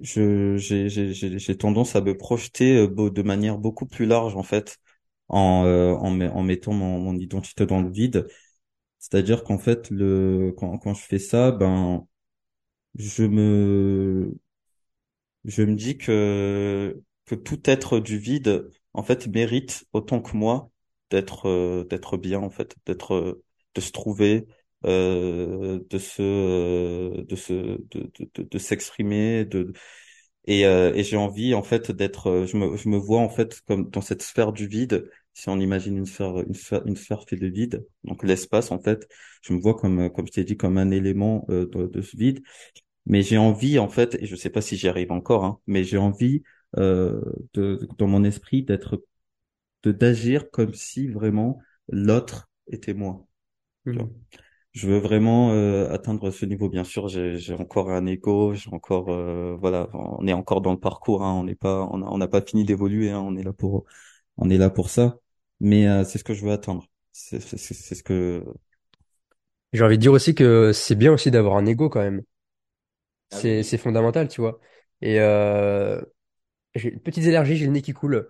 Je j'ai j'ai j'ai tendance à me projeter euh, de manière beaucoup plus large en fait en euh, en, en mettant mon, mon identité dans le vide c'est-à-dire qu'en fait le quand quand je fais ça ben je me je me dis que que tout être du vide en fait mérite autant que moi d'être euh, d'être bien en fait d'être de se trouver euh, de se euh, de se de de, de, de s'exprimer de et euh, et j'ai envie en fait d'être je me je me vois en fait comme dans cette sphère du vide si on imagine une sphère une sphère une sphère faite de vide donc l'espace en fait je me vois comme euh, comme je t'ai dit comme un élément euh, de, de ce vide mais j'ai envie, en fait, et je sais pas si j'y arrive encore, hein, mais j'ai envie euh, de, dans mon esprit d'être, de d'agir comme si vraiment l'autre était moi. Mhm. Je veux vraiment euh, atteindre ce niveau. Bien sûr, j'ai, j'ai encore un ego, j'ai encore, euh, voilà, on est encore dans le parcours. Hein, on n'est pas, on a- on n'a pas fini d'évoluer. Hein, on est là pour, on est là pour ça. Mais euh, c'est ce que je veux atteindre. C'est, ce que. J'ai envie de dire aussi que c'est bien aussi d'avoir un ego quand même. Ah oui, C'est, fondamental, tu vois. Et euh, j'ai une petite allergie, j'ai le nez qui coule.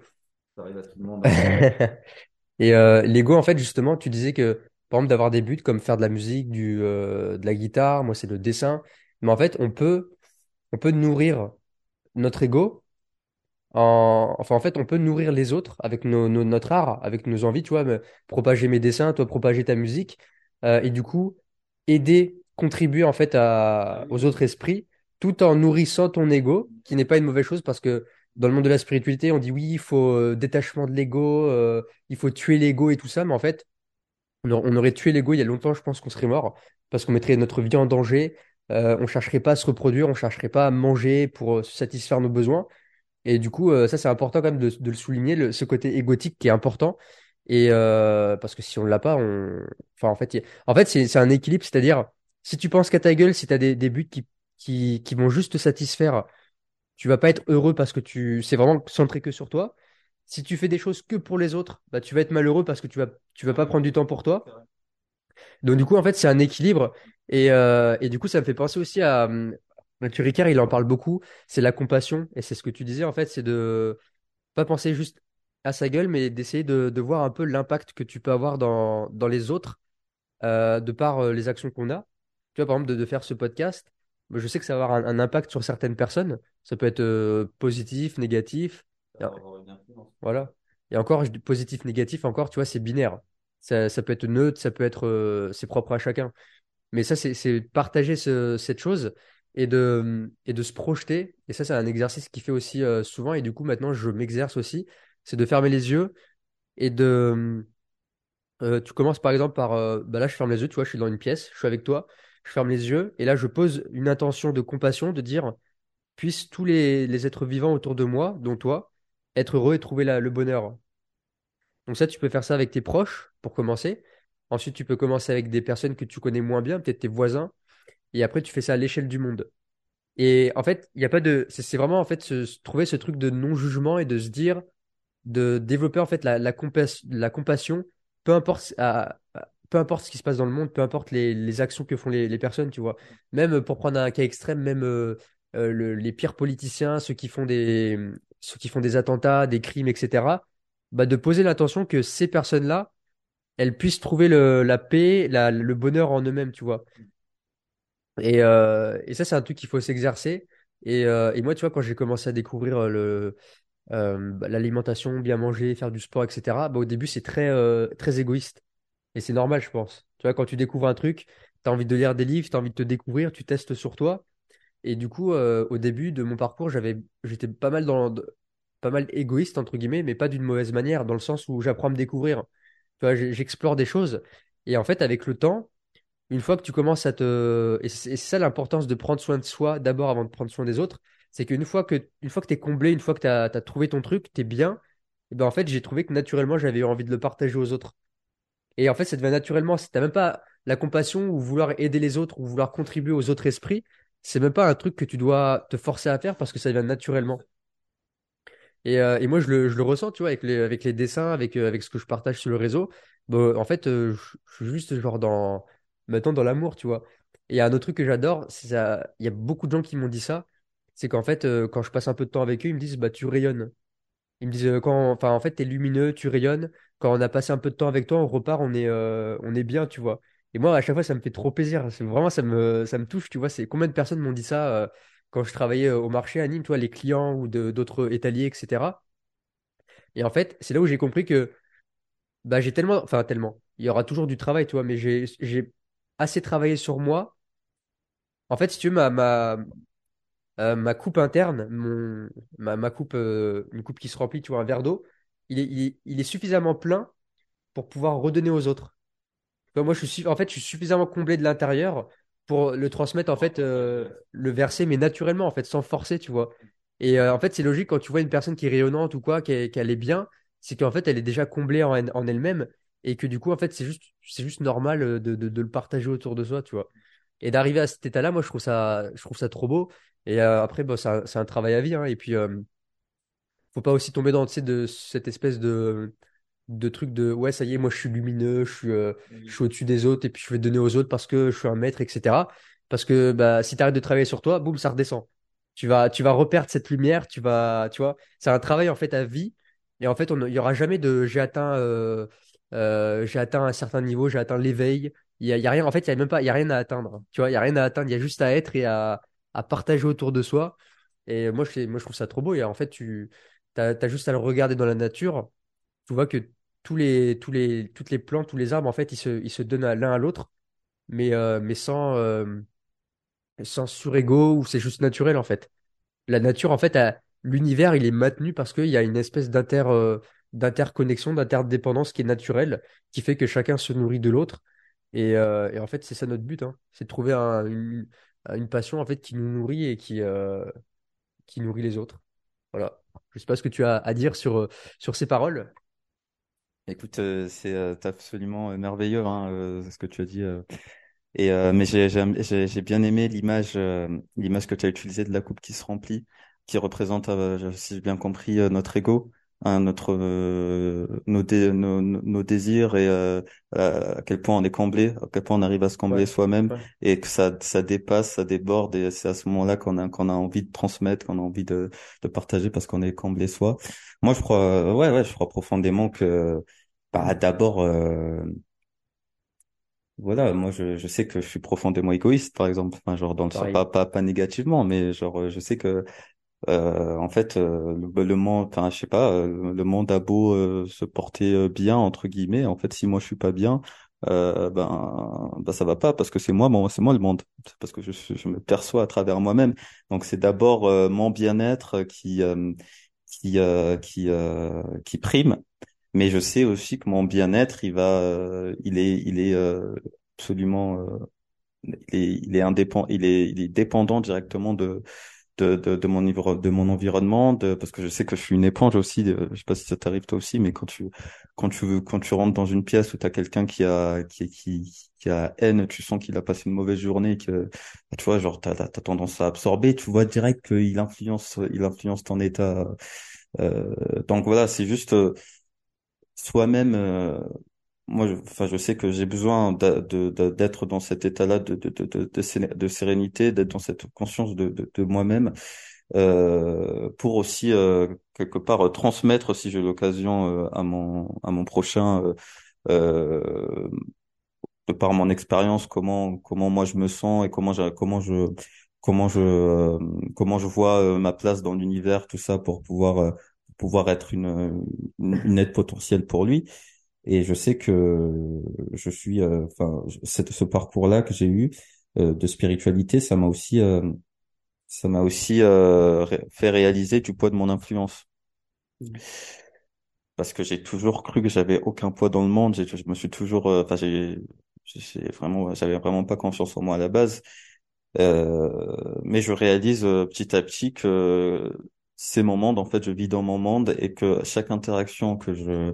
Ça arrive à tout le monde. hein. Et euh, l'ego, en fait, justement, tu disais que, par exemple, d'avoir des buts comme faire de la musique, du, euh, de la guitare, moi, c'est le dessin. Mais en fait, on peut, on peut nourrir notre ego. En... Enfin, en fait, on peut nourrir les autres avec nos, nos- notre art, avec nos envies, tu vois, propager mes dessins, toi, propager ta musique. euh, et du coup, aider, contribuer, en fait, à, aux autres esprits, tout en nourrissant ton ego, qui n'est pas une mauvaise chose parce que dans le monde de la spiritualité, on dit oui, il faut euh, détachement de l'ego, euh, il faut tuer l'ego et tout ça. Mais en fait, on aurait, on aurait tué l'ego il y a longtemps, je pense qu'on serait mort, parce qu'on mettrait notre vie en danger. Euh, on chercherait pas à se reproduire, on chercherait pas à manger pour euh, satisfaire nos besoins. Et du coup, euh, ça, c'est important quand même de, de le souligner, le- ce côté égotique qui est important. Et euh, parce que si on l'a pas, on... Enfin, en fait, y a- en fait c'est c'est un équilibre, c'est-à-dire, si tu penses qu'à ta gueule, si tu as des, des buts qui, qui, qui vont juste te satisfaire, tu vas pas être heureux parce que tu c'est vraiment centré que sur toi. Si tu fais des choses que pour les autres, bah, tu vas être malheureux parce que tu vas, tu vas pas prendre du temps pour toi. Donc du coup, en fait, c'est un équilibre. Et, euh, et du coup, ça me fait penser aussi à... Mathieu Ricard, il en parle beaucoup, c'est la compassion. Et c'est ce que tu disais, en fait, c'est de pas penser juste à sa gueule, mais d'essayer de, de voir un peu l'impact que tu peux avoir dans, dans les autres, euh, de par euh, les actions qu'on a. Tu vois, par exemple, de, de faire ce podcast, je sais que ça va avoir un, un impact sur certaines personnes. Ça peut être euh, positif, négatif. Ça. Voilà. Et encore, positif, négatif, encore, tu vois, c'est binaire. Ça, ça peut être neutre, ça peut être, euh, c'est propre à chacun. Mais ça, c'est c'est partager ce- cette chose et de, et de se projeter. Et ça, c'est un exercice qui fait aussi euh, souvent. Et du coup, maintenant, je m'exerce aussi. C'est de fermer les yeux et de. euh, tu commences par exemple par. euh, bah là, je ferme les yeux, tu vois, je suis dans une pièce, je suis avec toi, je ferme les yeux. Et là, je pose une intention de compassion, de dire puissent tous les, les êtres vivants autour de moi, dont toi, être heureux et trouver la- le bonheur. Donc ça, tu peux faire ça avec tes proches, pour commencer. Ensuite, tu peux commencer avec des personnes que tu connais moins bien, peut-être tes voisins. Et après, tu fais ça à l'échelle du monde. Et en fait, il n'y a pas de. C'est vraiment en fait se, trouver ce truc de non-jugement et de se dire, de développer en fait la, compas- la compassion, peu importe, peu importe ce qui se passe dans le monde, peu importe les, actions que font les, personnes, tu vois. Même pour prendre un cas extrême, même euh, euh, le- les pires politiciens, ceux qui font des, ceux qui font des attentats, des crimes, etc. Bah, de poser l'intention que ces personnes-là, elles puissent trouver le, la paix, la, le bonheur en eux-mêmes, tu vois. Et, euh, et ça, c'est un truc qu'il faut s'exercer. Et, euh, moi, tu vois, quand j'ai commencé à découvrir euh, bah, l'alimentation, bien manger, faire du sport, etc., bah, au début, c'est très, très égoïste. Et c'est normal, je pense. Tu vois, quand tu découvres un truc, tu as envie de lire des livres, tu as envie de te découvrir, tu testes sur toi. Et du coup, au début de mon parcours, j'avais, j'étais pas mal dans, pas mal égoïste, entre guillemets, mais pas d'une mauvaise manière, dans le sens où j'apprends à me découvrir. Tu vois, j'explore des choses. Et en fait, avec le temps, une fois que tu commences à te... Et c'est ça l'importance de prendre soin de soi d'abord avant de prendre soin des autres. C'est qu'une fois que, une fois que tu es comblé, une fois que tu as, trouvé ton truc, tu es bien, et ben en fait, j'ai trouvé que naturellement, j'avais envie de le partager aux autres. Et en fait, ça devient naturellement. T'as même pas la compassion ou vouloir aider les autres ou vouloir contribuer aux autres esprits, c'est même pas un truc que tu dois te forcer à faire parce que ça vient naturellement. Et, euh, et moi, je le, je le ressens, tu vois, avec les, avec les dessins, avec, euh, avec ce que je partage sur le réseau. Bon, en fait, euh, je suis juste genre dans, maintenant dans l'amour, tu vois. Et y a un autre truc que j'adore, ça, il y a beaucoup de gens qui m'ont dit ça, c'est qu'en fait, euh, quand je passe un peu de temps avec eux, ils me disent, bah, tu rayonnes. Ils me disent, euh, quand, enfin, en fait, t'es lumineux, tu rayonnes. Quand on a passé un peu de temps avec toi, on repart, on est, euh, on est bien, tu vois. Et moi, à chaque fois, ça me fait trop plaisir. C'est vraiment, ça me, ça me touche, tu vois. C'est combien de personnes m'ont dit ça quand je travaillais au marché à Nîmes, tu les clients ou d'autres étaliers, etc. Et en fait, c'est là où j'ai compris que, bah, j'ai tellement, enfin, tellement. Il y aura toujours du travail, tu vois, mais j'ai assez travaillé sur moi. En fait, si tu veux, ma, euh, coupe interne, mon, ma, coupe, euh, une coupe qui se remplit, tu vois, un verre d'eau, il est, suffisamment plein pour pouvoir redonner aux autres. Moi, je suis, en fait, je suis suffisamment comblé de l'intérieur pour le transmettre, en fait, euh, le verser, mais naturellement, en fait, sans forcer, tu vois. Et en fait, c'est logique quand tu vois une personne qui est rayonnante ou quoi, qu'elle est bien, c'est qu'en fait, elle est déjà comblée en elle-même et que du coup, en fait, c'est juste, c'est juste normal euh, de, de, de le partager autour de soi, tu vois. Et d'arriver à cet état-là, moi, je trouve ça, je trouve ça trop beau. Et euh, après, bon, c'est un, travail à vie, hein. Et puis, euh, faut pas aussi tomber dans, de cette espèce de de trucs de ouais ça y est moi je suis lumineux je suis euh, je suis au-dessus des autres et puis je vais donner aux autres parce que je suis un maître etc parce que bah si tu arrêtes de travailler sur toi boum ça redescend tu vas tu vas reperdre cette lumière tu vas tu vois c'est un travail en fait à vie et en fait on il y aura jamais de j'ai atteint euh, j'ai atteint un certain niveau j'ai atteint l'éveil. Il y a, y a rien en fait il y a même pas il y a rien à atteindre tu vois il y a rien à atteindre. Il y a juste à être et à à partager autour de soi. Et moi je moi je trouve ça trop beau. Et en fait tu t'as, t'as juste à le regarder dans la nature. Tu vois que tous les, tous les, toutes les plantes, tous les arbres, en fait, ils se, ils se donnent l'un à l'autre, mais, euh, mais sans, euh, sans surego ou c'est juste naturel, en fait. La nature, en fait, l'univers, il est maintenu parce qu'il y a une espèce d'inter, euh, d'interconnexion, d'interdépendance qui est naturelle, qui fait que chacun se nourrit de l'autre. Et, euh, en fait, c'est ça notre but, hein. C'est de trouver un- une, passion, en fait, qui nous nourrit et qui, euh, qui nourrit les autres. Voilà. Je sais pas ce que tu as à dire sur, euh, sur ces paroles. Écoute, c'est absolument merveilleux hein, ce que tu as dit. Et mais j'ai bien aimé l'image l'image que tu as utilisée de la coupe qui se remplit, qui représente, si j'ai bien compris, notre ego, hein, notre euh, nos, dé- nos désirs et euh, à quel point on est comblé, à quel point on arrive à se combler Ouais. soi-même Ouais. et que ça ça dépasse, ça déborde et c'est à ce moment-là qu'on a qu'on a envie de transmettre, qu'on a envie de de partager parce qu'on est comblé soi. Moi, je crois, euh, ouais, ouais, je crois profondément que, bah, d'abord, euh, voilà, moi, je, je sais que je suis profondément égoïste, par exemple, enfin, genre dans le sens, pas, pas, pas négativement, mais genre, je sais que, euh, en fait, euh, le, le monde, enfin, je sais pas, euh, le monde a beau euh, se porter euh, bien entre guillemets, en fait, si moi je suis pas bien, euh, ben, ben ça va pas parce que c'est moi, mon, c'est moi le monde, c'est parce que je, je me perçois à travers moi-même. Donc c'est d'abord mon bien-être qui, qui, qui, qui prime. Mais je sais aussi que mon bien-être, il va, il est, il est absolument, il est, il est indépendant, il est, il est dépendant directement de, de, de, de mon de mon environnement, de, parce que je sais que je suis une éponge aussi. Je sais pas si ça t'arrive toi aussi, mais quand tu quand tu veux quand tu rentres dans une pièce où tu as quelqu'un qui a qui qui qui a haine, tu sens qu'il a passé une mauvaise journée, que bah, tu vois genre t'as as, tendance à absorber, tu vois direct qu'il influence il influence ton état. Euh, donc voilà, c'est juste euh, soi-même. Euh, moi, je, enfin, je sais que j'ai besoin d'être dans cet état-là de, de, de, de, sérénité, d'être dans cette conscience de moi-même, euh, pour aussi euh, quelque part transmettre, si j'ai l'occasion, euh, à mon à mon prochain, euh, euh, de par mon expérience, comment comment moi je me sens et comment je comment je comment je comment je vois ma place dans l'univers, tout ça, pour pouvoir pouvoir être une, une aide potentielle pour lui. Et je sais que je suis, euh, enfin, ce parcours-là que j'ai eu euh, de spiritualité, ça m'a aussi, euh, ça m'a aussi fait réaliser du poids de mon influence. Mmh. Parce que j'ai toujours cru que j'avais aucun poids dans le monde. Je me suis toujours, enfin, j'ai, j'ai vraiment, j'avais vraiment pas confiance en moi à la base. mais je réalise petit à petit que c'est mon monde, en fait, je vis dans mon monde et que chaque interaction que je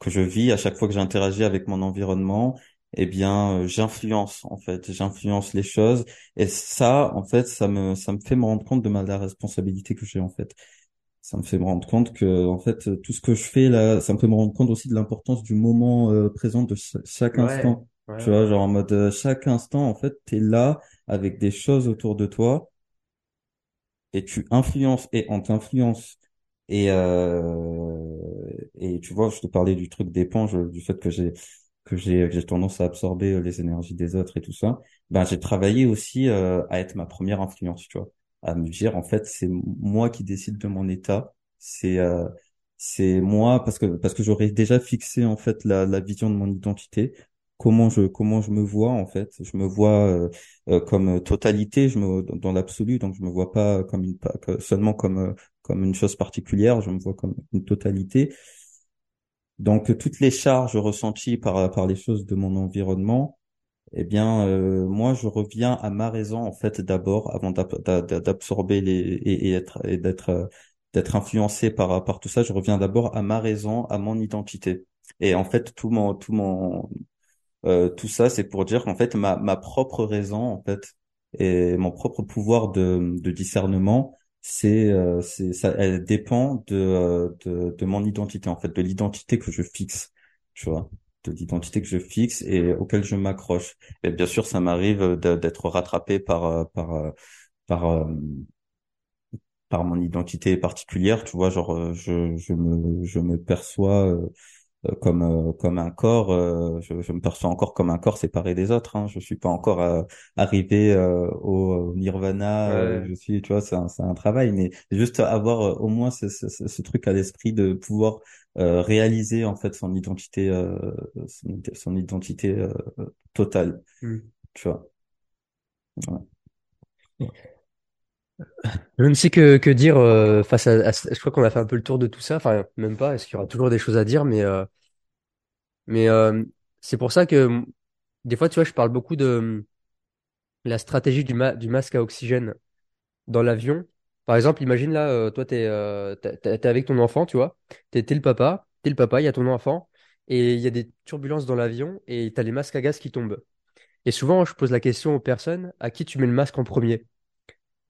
que je vis, à chaque fois que j'interagis avec mon environnement, eh bien, euh, j'influence en fait, j'influence les choses et ça, en fait, ça me ça me fait me rendre compte de ma la responsabilité que j'ai en fait. Ça me fait me rendre compte que en fait tout ce que je fais là, ça me fait me rendre compte aussi de l'importance du moment euh, présent de chaque instant. tu vois, genre en mode euh, chaque instant en fait, t'es là avec des choses autour de toi et tu influences et on t'influence et, euh, et tu vois, je te parlais du truc d'éponge, du fait que j'ai que j'ai j'ai tendance à absorber les énergies des autres et tout ça. Ben j'ai travaillé aussi euh, à être ma première influence, tu vois, à me dire en fait c'est moi qui décide de mon état, c'est euh, c'est moi parce que parce que j'aurais déjà fixé en fait la, la vision de mon identité. Comment je comment je me vois en fait. Je me vois euh, euh, comme totalité. Je me dans l'absolu. Donc je me vois pas comme une seulement comme euh, comme une chose particulière je me vois comme une totalité. Donc toutes les charges ressenties par par les choses de mon environnement eh bien moi je reviens à ma raison en fait d'abord avant d'absorber les et, et être et d'être d'être influencé par par tout ça je reviens d'abord à ma raison à mon identité. Et en fait tout mon tout mon euh, tout ça, c'est pour dire qu'en fait, ma, ma propre raison, en fait, et mon propre pouvoir de, de discernement, c'est, euh, ça, elle dépend de, euh, de, de mon identité, en fait, de l'identité que je fixe, tu vois, de l'identité que je fixe et auquel je m'accroche. Et bien sûr, ça m'arrive d'être rattrapé par, par, par, par mon identité particulière, tu vois, genre, je, je me, je me perçois euh, comme euh, comme un corps euh, je, je, me perçois encore comme un corps séparé des autres hein. je suis pas encore arrivé au nirvana je suis tu vois c'est un, c'est un travail. Mais juste avoir au moins ce, ce, ce truc à l'esprit de pouvoir réaliser en fait son identité son, son, identité totale hmm. tu vois Je ne sais que, dire face à, Je crois qu'on a fait un peu le tour de tout ça. Enfin, même pas. Est-ce qu'il y aura toujours des choses à dire Mais mais euh, c'est pour ça que des fois, tu vois, je parle beaucoup de la stratégie du, masque à oxygène dans l'avion. Par exemple, imagine là, euh, toi, tu es, euh, avec ton enfant, tu vois. Tu es, le papa, tu le papa, il y a ton enfant, et il y a des turbulences dans l'avion, et tu as les masques à gaz qui tombent. Et souvent, je pose la question aux personnes à qui tu mets le masque en premier?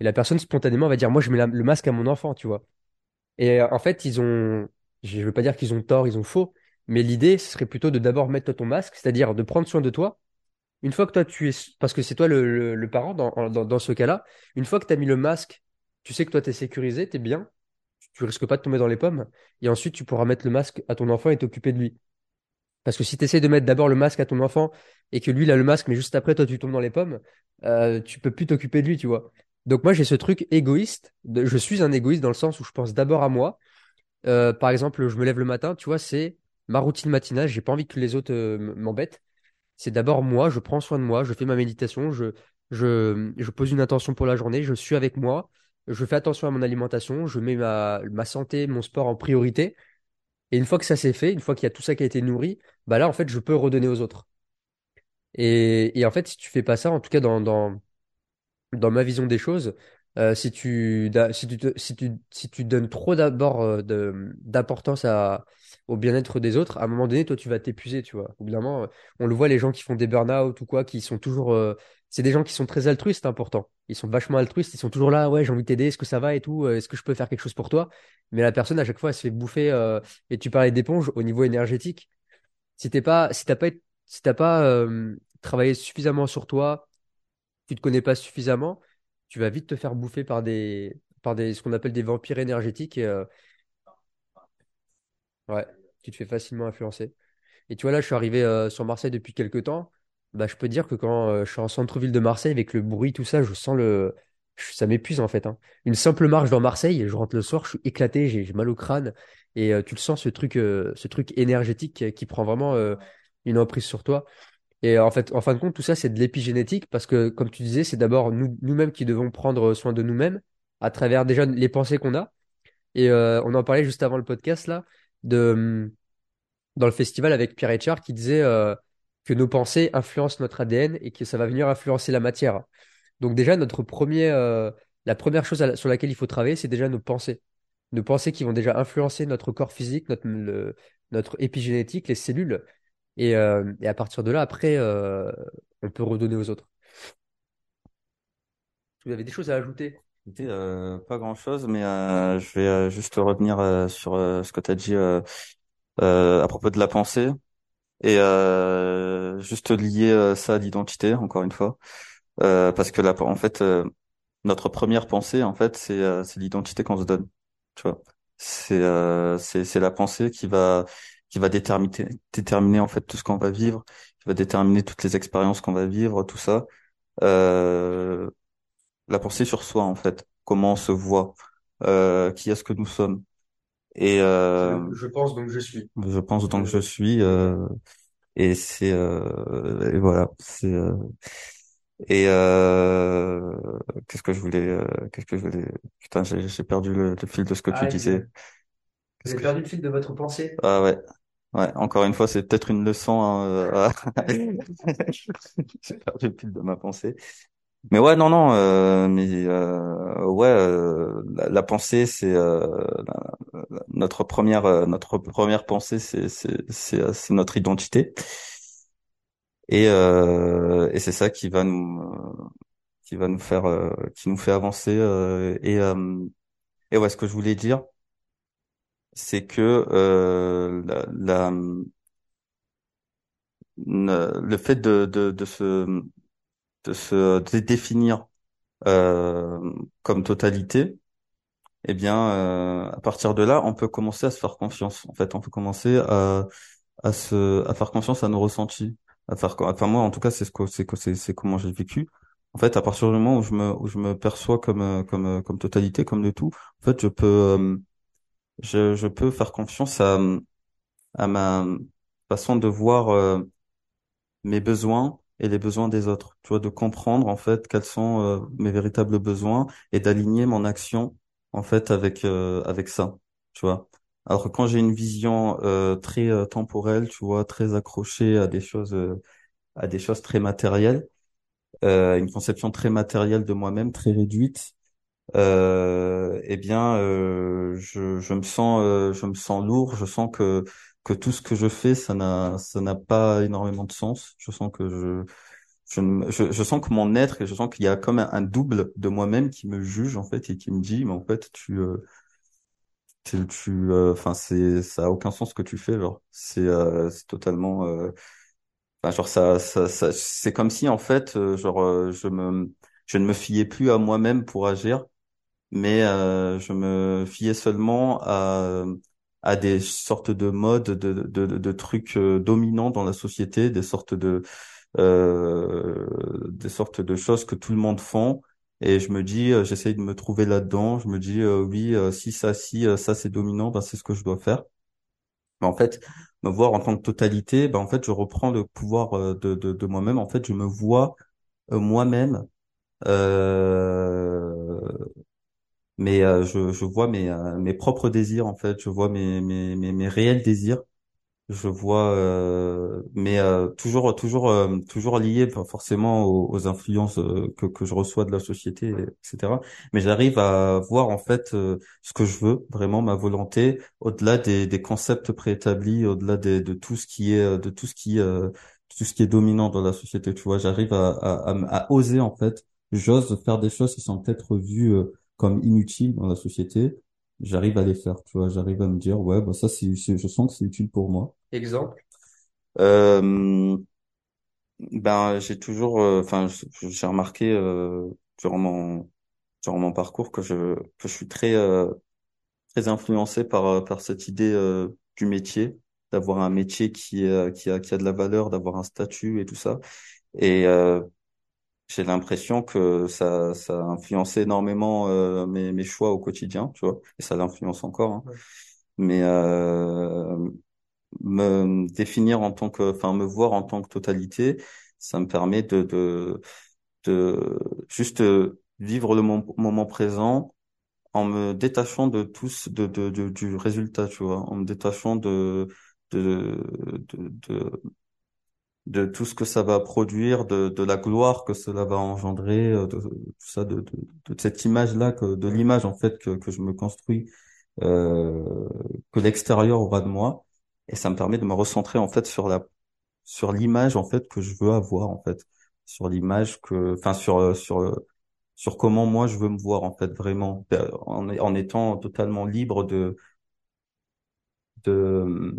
Et la personne, spontanément, va dire, moi, je mets le masque à mon enfant, tu vois. Et en fait, ils ont, je ne veux pas dire qu'ils ont tort, ils ont faux, mais l'idée, ce serait plutôt de d'abord mettre ton masque, c'est-à-dire de prendre soin de toi. Une fois que toi, tu es, parce que c'est toi le, parent dans, dans, ce cas-là, une fois que tu as mis le masque, tu sais que toi, tu es sécurisé, tu es bien, tu risques pas de tomber dans les pommes, et ensuite, tu pourras mettre le masque à ton enfant et t'occuper de lui. Parce que si tu essaies de mettre d'abord le masque à ton enfant et que lui, il a le masque, mais juste après, toi, tu tombes dans les pommes, euh, tu peux plus t'occuper de lui, tu vois. Donc moi, j'ai ce truc égoïste. je suis un égoïste dans le sens où je pense d'abord à moi. Euh, par exemple, je me lève le matin, tu vois, c'est ma routine matinale, j'ai pas envie que les autres euh, m'embêtent. C'est d'abord moi, je prends soin de moi, je fais ma méditation, je, pose une intention pour la journée, je suis avec moi, je fais attention à mon alimentation, je mets ma, santé, mon sport en priorité. Et une fois que ça s'est fait, une fois qu'il y a tout ça qui a été nourri, bah là, en fait, je peux redonner aux autres. Et, et en fait, si tu fais pas ça, en tout cas dans, dans ma vision des choses, Euh, si tu, si tu, si tu, si tu donnes trop d'abord euh, de, d'importance au bien-être des autres, à un moment donné, toi, tu vas t'épuiser, tu vois. Euh, on le voit, les gens qui font des burn-out ou quoi, qui sont toujours. euh, c'est des gens qui sont très altruistes, important. Ils sont vachement altruistes, ils sont toujours là, ouais, j'ai envie de t'aider, est-ce que ça va et tout, euh, est-ce que je peux faire quelque chose pour toi? Mais la personne, à chaque fois, elle se fait bouffer. euh, et tu parlais d'éponge au niveau énergétique. Si t'es pas, si t'as pas, si t'as pas euh, travaillé suffisamment sur toi, tu te connais pas suffisamment, tu vas vite te faire bouffer par des, par des, ce qu'on appelle des vampires énergétiques euh, ouais, tu te fais facilement influencer. Et tu vois, là, je suis arrivé euh, sur Marseille depuis quelques temps. Bah, je peux dire que quand euh, je suis en centre-ville de Marseille, avec le bruit, tout ça, je sens le. Ça m'épuise en fait. hein. Une simple marche dans Marseille, je rentre le soir, je suis éclaté, j'ai mal au crâne. Et tu le sens, ce truc, ce truc énergétique qui, prend vraiment une emprise sur toi. Et en fait, en fin de compte, tout ça, c'est de l'épigénétique parce que, comme tu disais, c'est d'abord nous, nous-mêmes qui devons prendre soin de nous-mêmes à travers déjà les pensées qu'on a. Et euh, on en parlait juste avant le podcast là, de, hum, dans le festival avec Pierre Etchard qui disait euh, que nos pensées influencent notre ADN et que ça va venir influencer la matière. Donc déjà, notre premier, euh, la première chose sur laquelle il faut travailler, c'est déjà nos pensées. Nos pensées qui vont déjà influencer notre corps physique, notre épigénétique, les cellules. Et, euh, et à partir de là, après, euh, on peut redonner aux autres. Vous avez des choses à ajouter? Euh, pas grand-chose, mais euh, je vais euh, juste revenir euh, sur euh, ce que tu as dit euh, euh, à propos de la pensée et euh, juste lier euh, ça à l'identité, encore une fois, Euh, parce que là, en fait, euh, notre première pensée, en fait, c'est euh, c'est l'identité qu'on se donne, tu vois. C'est euh, c'est c'est la pensée qui va qui va déterminer déterminer en fait tout ce qu'on va vivre, qui va déterminer toutes les expériences qu'on va vivre, tout ça. Euh, la pensée sur soi en fait, comment on se voit, euh, qui est-ce que nous sommes. Et euh, Je, pense donc je suis. je pense donc je suis euh, et c'est euh, et voilà, c'est euh, et euh, qu'est-ce que je voulais euh, qu'est-ce que je voulais putain, j'ai perdu le, le fil de ce que tu Ah, disais. vous avez que perdu le fil de votre pensée? ah ouais. Ouais, encore une fois, c'est peut-être une leçon. hein, euh, J'ai perdu le de ma pensée. Mais ouais, non, non, euh, mais euh, ouais, euh, la, la pensée, c'est euh, notre première, euh, notre première pensée, c'est c'est c'est notre identité, et et c'est ça qui va nous qui va nous faire qui nous fait avancer. et et ouais, ce que je voulais dire, c'est que euh, le fait de de de se de définir euh, comme totalité eh bien, euh, à partir de là, on peut commencer à se faire confiance. En fait, on peut commencer à, à se, à faire confiance à nos ressentis, à faire, enfin moi, en tout cas, c'est ce que, c'est c'est, c'est comment j'ai vécu. En fait, à partir du moment où je me, où je me perçois comme, comme, comme totalité, comme le tout, en fait, je peux, je, je peux faire confiance à, à ma façon de voir. euh, mes besoins et les besoins des autres. Tu vois, de comprendre en fait quels sont euh, mes véritables besoins et d'aligner mon action en fait avec euh, avec ça. Tu vois. Alors quand j'ai une vision euh, très euh, temporelle, tu vois, très accrochée à des choses euh, à des choses très matérielles, une conception très matérielle de moi-même, très réduite, euh, eh bien, euh, je, je me sens, euh, je me sens lourd. Je sens que que tout ce que je fais, ça n'a, ça n'a pas énormément de sens. Je sens que je, je, je, je sens que mon être et je sens qu'il y a comme un, double de moi-même qui me juge en fait et qui me dit, mais en fait, tu, euh, tu, tu, euh, enfin, c'est, ça a aucun sens ce que tu fais. Genre, c'est, euh, c'est totalement, enfin, genre ça, ça, ça, c'est comme si en fait, genre, je me, je ne me fiais plus à moi-même pour agir mais euh, je me fiais seulement à, à des sortes de modes, de, de, de, trucs euh, dominants dans la société, des sortes de euh, des sortes de choses que tout le monde font. Et je me dis, euh, j'essaye de me trouver là-dedans. Je me dis, euh, oui, euh, si ça, si ça c'est dominant, ben c'est ce que je dois faire. Mais en fait, me voir en tant que totalité, ben en fait, je reprends le pouvoir de, de, de moi-même. En fait, je me vois moi-même. Euh, mais euh, je, je vois mes, euh, mes propres désirs en fait, je vois mes, mes, mes, mes réels désirs je vois, euh, mais euh, toujours, toujours, euh, toujours lié forcément aux, aux influences euh, que que je reçois de la société, etc. Mais j'arrive à voir en fait ce que je veux, vraiment ma volonté, au-delà des, des concepts préétablis, au-delà des, de tout ce qui est, de tout ce qui, tout ce qui est dominant dans la société. Tu vois, j'arrive à, à, à, à oser en fait, j'ose faire des choses qui sont peut-être vues comme inutiles dans la société j'arrive à les faire, tu vois, j'arrive à me dire, ouais, bah ça, c'est, je sens que c'est utile pour moi. Exemple? Euh, ben, j'ai toujours, euh, enfin, j- j'ai remarqué euh, durant mon durant mon parcours que je que je suis très euh, très influencé par euh, par cette idée euh, du métier, d'avoir un métier qui qui a qui a de la valeur, d'avoir un statut et tout ça. Et euh, j'ai l'impression que ça ça a influencé énormément euh, mes mes choix au quotidien, tu vois, et ça l'influence encore. hein. Ouais. Mais euh, me définir en tant que, enfin, me voir en tant que totalité, ça me permet de, de, de juste vivre le mom- moment présent en me détachant de tout, ce- de, de, de- du résultat, tu vois, en me détachant de, de, de, de, de tout ce que ça va produire, de, de la gloire que cela va engendrer, euh, de, ça, de, de, de cette image-là, que, de l'image, en fait, que, que je me construis euh, que l'extérieur aura de moi. Et ça me permet de me recentrer en fait sur la sur l'image en fait que je veux avoir en fait. Sur l'image que enfin sur euh, sur euh, sur comment moi je veux me voir en fait vraiment. En, en étant totalement libre de de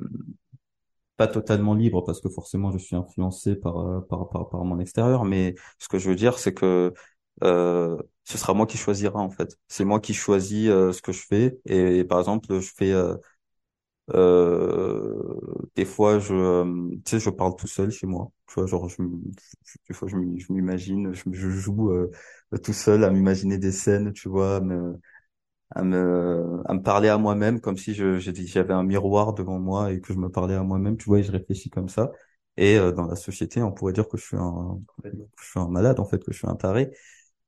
pas totalement libre parce que forcément je suis influencé par euh, par par, par mon extérieur mais ce que je veux dire c'est que euh, ce sera moi qui choisira en fait c'est moi qui choisis euh, ce que je fais et, par exemple je fais euh, Euh, des fois, je, tu sais, je parle tout seul chez moi. Tu vois, genre, je, je- des fois, je m'imagine, je, je joue euh, tout seul à m'imaginer des scènes, tu vois, à me, à me parler à moi-même comme si j'avais un miroir devant moi et que je me parlais à moi-même, tu vois, et je réfléchis comme ça. Et euh, dans la société, on pourrait dire que je suis un, je suis un malade, en fait, que je suis un taré.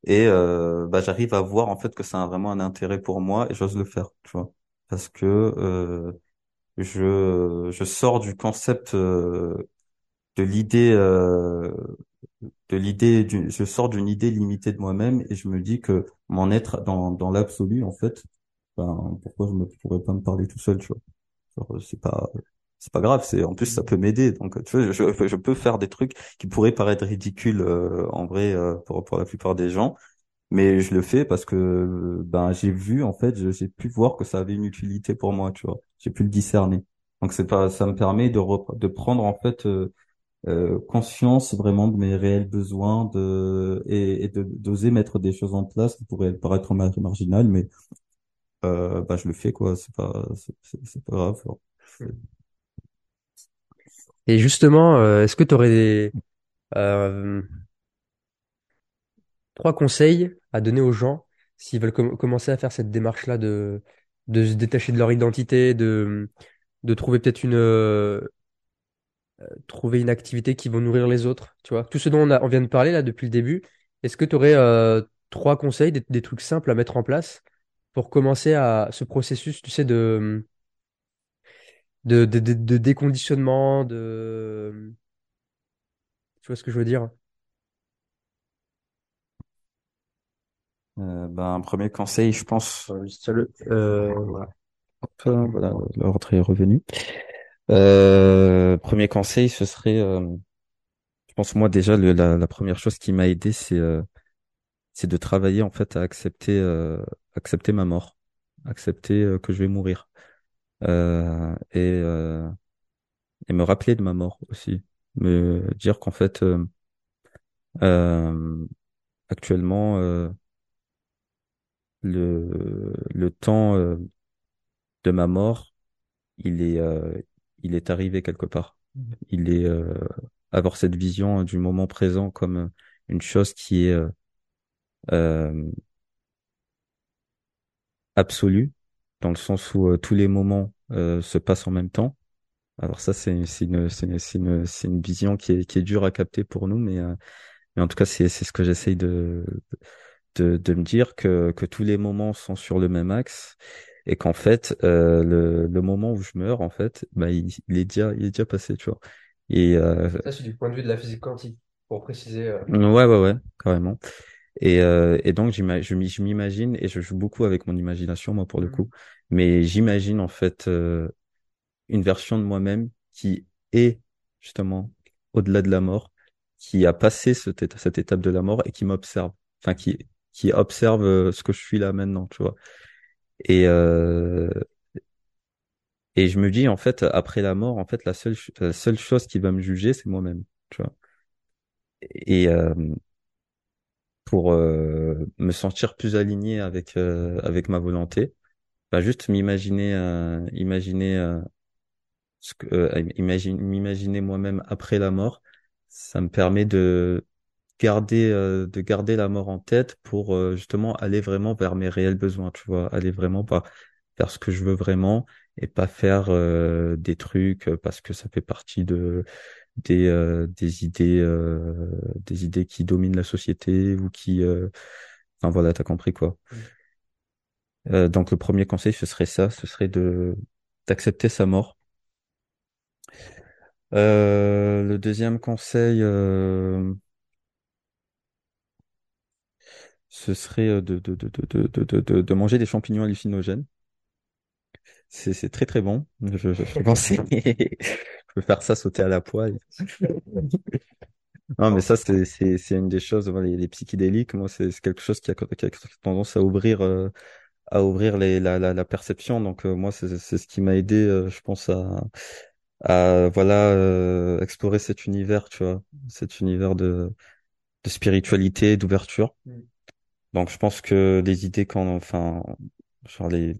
Et euh, bah, j'arrive à voir en fait que ça a vraiment un intérêt pour moi et j'ose le faire, tu vois, parce que euh, je, je sors du concept euh, de l'idée euh, de l'idée je sors d'une idée limitée de moi-même et je me dis que mon être dans dans l'absolu en fait ben pourquoi je ne pourrais pas me parler tout seul tu vois. Genre, c'est pas c'est pas grave c'est en plus ça peut m'aider. Donc tu vois je, je peux faire des trucs qui pourraient paraître ridicules euh, en vrai euh, pour pour la plupart des gens mais je le fais parce que ben j'ai vu en fait j'ai pu voir que ça avait une utilité pour moi tu vois. J'ai pu le discerner. Donc c'est pas ça me permet de de prendre en fait euh, euh, conscience vraiment de mes réels besoins de et, de d'oser mettre des choses en place qui pourraient paraître mar- marginales mais euh, bah je le fais quoi c'est pas c'est pas grave. Et justement, euh, est-ce que tu aurais euh, trois conseils à donner aux gens s'ils veulent com- commencer à faire cette démarche-là de, de se détacher de leur identité, de, de trouver peut-être une, trouver une activité qui va nourrir les autres, tu vois. Tout ce dont on, a- on vient de parler là depuis le début, est-ce que tu aurais euh, trois conseils, des, des trucs simples à mettre en place pour commencer à ce processus, tu sais, de, de, de, de, de déconditionnement, de, tu vois ce que je veux dire? Euh, ben un premier conseil je pense Euh, euh, voilà. Hop, voilà l'ordre est revenu euh, premier conseil ce serait euh, je pense moi déjà le, la, la première chose qui m'a aidé c'est euh, c'est de travailler en fait à accepter euh, accepter ma mort, accepter euh, que je vais mourir. Euh, et et me rappeler de ma mort aussi, me dire qu'en fait actuellement le le temps de ma mort il est euh, il est arrivé quelque part. Il est euh, avoir cette vision du moment présent comme une chose qui est euh, euh, absolue dans le sens où euh, tous les moments euh, se passent en même temps. Alors ça, c'est une, c'est une, c'est une, c'est une vision qui est, qui est dure à capter pour nous, mais, euh, mais en tout cas, c'est, c'est ce que j'essaye de, de, de me dire, que, que tous les moments sont sur le même axe et qu'en fait euh, le, le moment où je meurs en fait bah il, il est déjà il est déjà passé tu vois. Et euh, Ça, c'est du point de vue de la physique quantique, pour préciser. euh. ouais ouais ouais carrément. Et euh, et donc je m'imagine et je joue beaucoup avec mon imagination moi pour le coup. Mais j'imagine en fait euh, une version de moi-même qui est justement au-delà de la mort qui a passé cette, cette étape de la mort et qui m'observe. Enfin qui qui observe euh, ce que je suis là maintenant tu vois et euh, Et je me dis, en fait, après la mort, en fait, la seule, la seule chose qui va me juger, c'est moi-même, tu vois. Et euh, pour euh, me sentir plus aligné avec euh, avec ma volonté, bah juste m'imaginer, euh, imaginer, euh, euh, imagine, m'imaginer moi-même après la mort, ça me permet de garder euh, de garder la mort en tête pour euh, justement aller vraiment vers mes réels besoins, tu vois, aller vraiment pas faire ce que je veux vraiment et pas faire euh, des trucs parce que ça fait partie de des euh, des idées euh, des idées qui dominent la société ou qui euh, enfin voilà, t'as compris quoi. Euh, donc le premier conseil ce serait ça, ce serait de d'accepter sa mort. Euh, le deuxième conseil euh, ce serait euh, de, de, de, de, manger des champignons hallucinogènes. C'est très très bon. Je, je, je peux faire ça sauter à la poêle. non, mais ça, c'est une des choses, les, les psychédéliques, moi, c'est quelque chose qui a, qui tendance à ouvrir, euh, à ouvrir les, la, la, perception. Donc, euh, moi, c'est ce qui m'a aidé, je pense, à, à voilà, explorer cet univers, tu vois, cet univers de, de spiritualité, d'ouverture. Mm. Donc, je pense que les idées qu'on, enfin, genre les,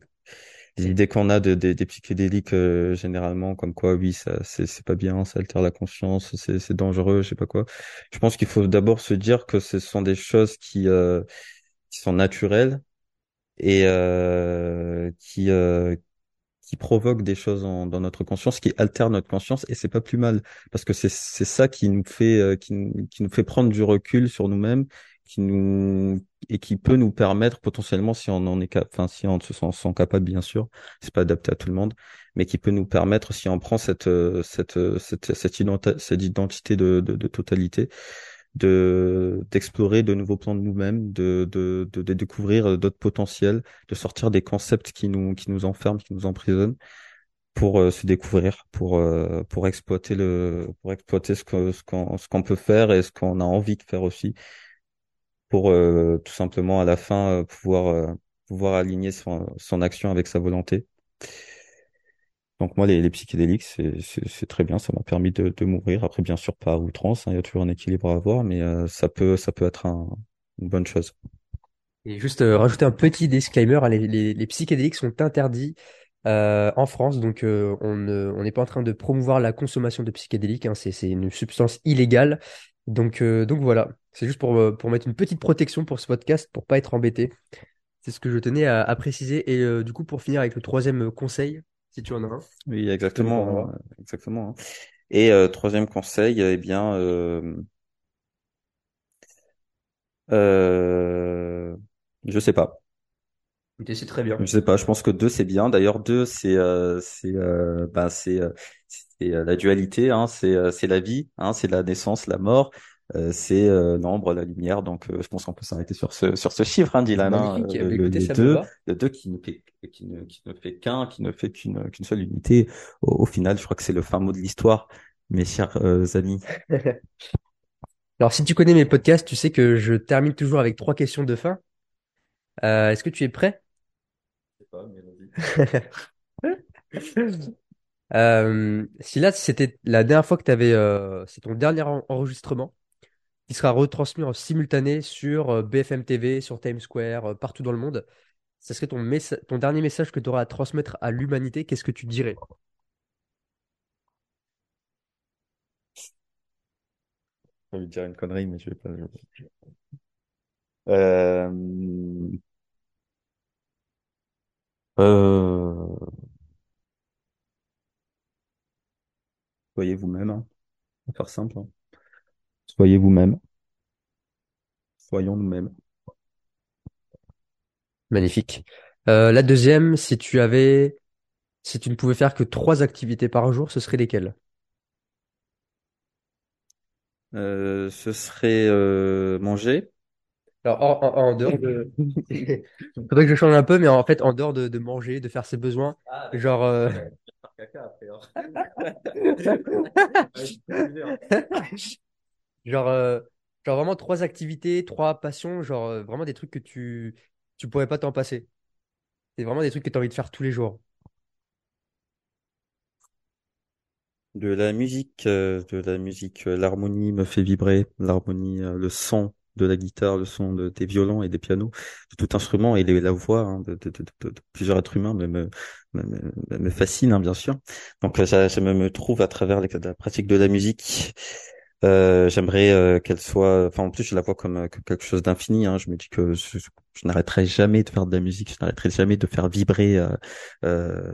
les idées qu'on a de, de- des psychédéliques euh, généralement, comme quoi, oui, ça, c'est, c'est pas bien, ça altère la conscience, c'est, c'est dangereux, je sais pas quoi. Je pense qu'il faut d'abord se dire que ce sont des choses qui, euh, qui sont naturelles et euh, qui, euh, qui provoque des choses dans notre conscience, qui altère notre conscience, et c'est pas plus mal, parce que c'est c'est ça qui nous fait euh, qui, qui nous fait prendre du recul sur nous-mêmes, qui nous et qui peut nous permettre potentiellement, si on en est cap, enfin si on se sent, sent capable, bien sûr, c'est pas adapté à tout le monde, mais qui peut nous permettre, si on prend cette euh, cette euh, cette cette, identi- cette identité de, de, de totalité, de d'explorer de nouveaux plans de nous-mêmes, de, de de découvrir euh, d'autres potentiels de sortir des concepts qui nous qui nous enferment, qui nous emprisonnent, pour se découvrir, pour pour exploiter le pour exploiter ce que ce qu'on ce qu'on peut faire et ce qu'on a envie de faire aussi, pour euh, tout simplement à la fin euh, pouvoir euh, pouvoir aligner son action avec sa volonté. Donc moi les les psychédéliques c'est très bien, ça m'a permis de de mourir. Après bien sûr pas à outrance, hein, il y a toujours un équilibre à avoir, mais ça peut ça peut être un, une bonne chose. Et juste rajouter un petit disclaimer, hein, les, les, psychédéliques sont interdits en France, donc on ne- on n'est pas en train de promouvoir la consommation de psychédéliques, hein, c'est une substance illégale. Donc, euh, donc voilà, c'est juste pour, euh, pour mettre une petite protection pour ce podcast, pour pas être embêté. C'est ce que je tenais à, à préciser. Et euh, du coup, pour finir avec le troisième conseil, si tu en as un. Oui, exactement, hein, exactement. hein. Et euh, troisième conseil, eh bien, euh, euh, je sais pas, C'est très bien. je sais pas. Je pense que deux c'est bien. D'ailleurs, deux c'est euh, c'est euh, bah c'est euh, la dualité, hein, c'est c'est la vie, hein, c'est la naissance, la mort, euh, c'est l'ombre, la lumière. Donc, je pense qu'on peut s'arrêter sur ce sur ce chiffre, hein, Dylan. hein, Bah, le, deux, le qui ne fait qui ne qui ne fait qu'un, qui ne fait qu'une qu'une seule unité. Au, au final, je crois que c'est le fin mot de l'histoire, mes chers amis. Alors, si tu connais mes podcasts, tu sais que je termine toujours avec trois questions de fin. Est-ce que tu es prêt? Je pas, mais vas-y. Euh, si là, c'était la dernière fois que tu avais, euh, c'est ton dernier en- enregistrement, qui sera retransmis en simultané sur euh, BFM TV, sur Times Square, partout dans le monde, ça serait ton, ton dernier message que tu auras à transmettre à l'humanité, qu'est-ce que tu dirais? Envie de dire une connerie, mais je vais pas. je- Euh, euh, soyez vous-même, hein. On va faire simple. hein. Soyez vous-même. Soyons nous-mêmes. Magnifique. Euh, la deuxième, si tu avais, si tu ne pouvais faire que trois activités par jour, ce seraient lesquelles? Euh, ce serait euh, manger. Alors, en, en- en dehors de... Faudrait que je change un peu, mais en fait, en dehors de, de manger, de faire ses besoins, Ah, genre... euh. Genre, euh, genre vraiment trois activités, trois passions, genre euh, vraiment des trucs que tu, tu pourrais pas t'en passer. C'est vraiment des trucs que tu as envie de faire tous les jours. De la musique, euh, de la musique, euh, l'harmonie me fait vibrer, l'harmonie, euh, le son de la guitare, le son de, des violons et des pianos, de tout instrument et les- la voix hein, de, de, de, plusieurs êtres humains me, me, me, fascine, hein, bien sûr. Donc euh, ça, je me, trouve à travers la pratique de la musique. Euh, j'aimerais euh, qu'elle soit, enfin en plus je la vois comme, euh, quelque chose d'infini. Hein. Je me dis que je, n'arrêterai jamais de faire de la musique, je n'arrêterai jamais de faire vibrer, euh,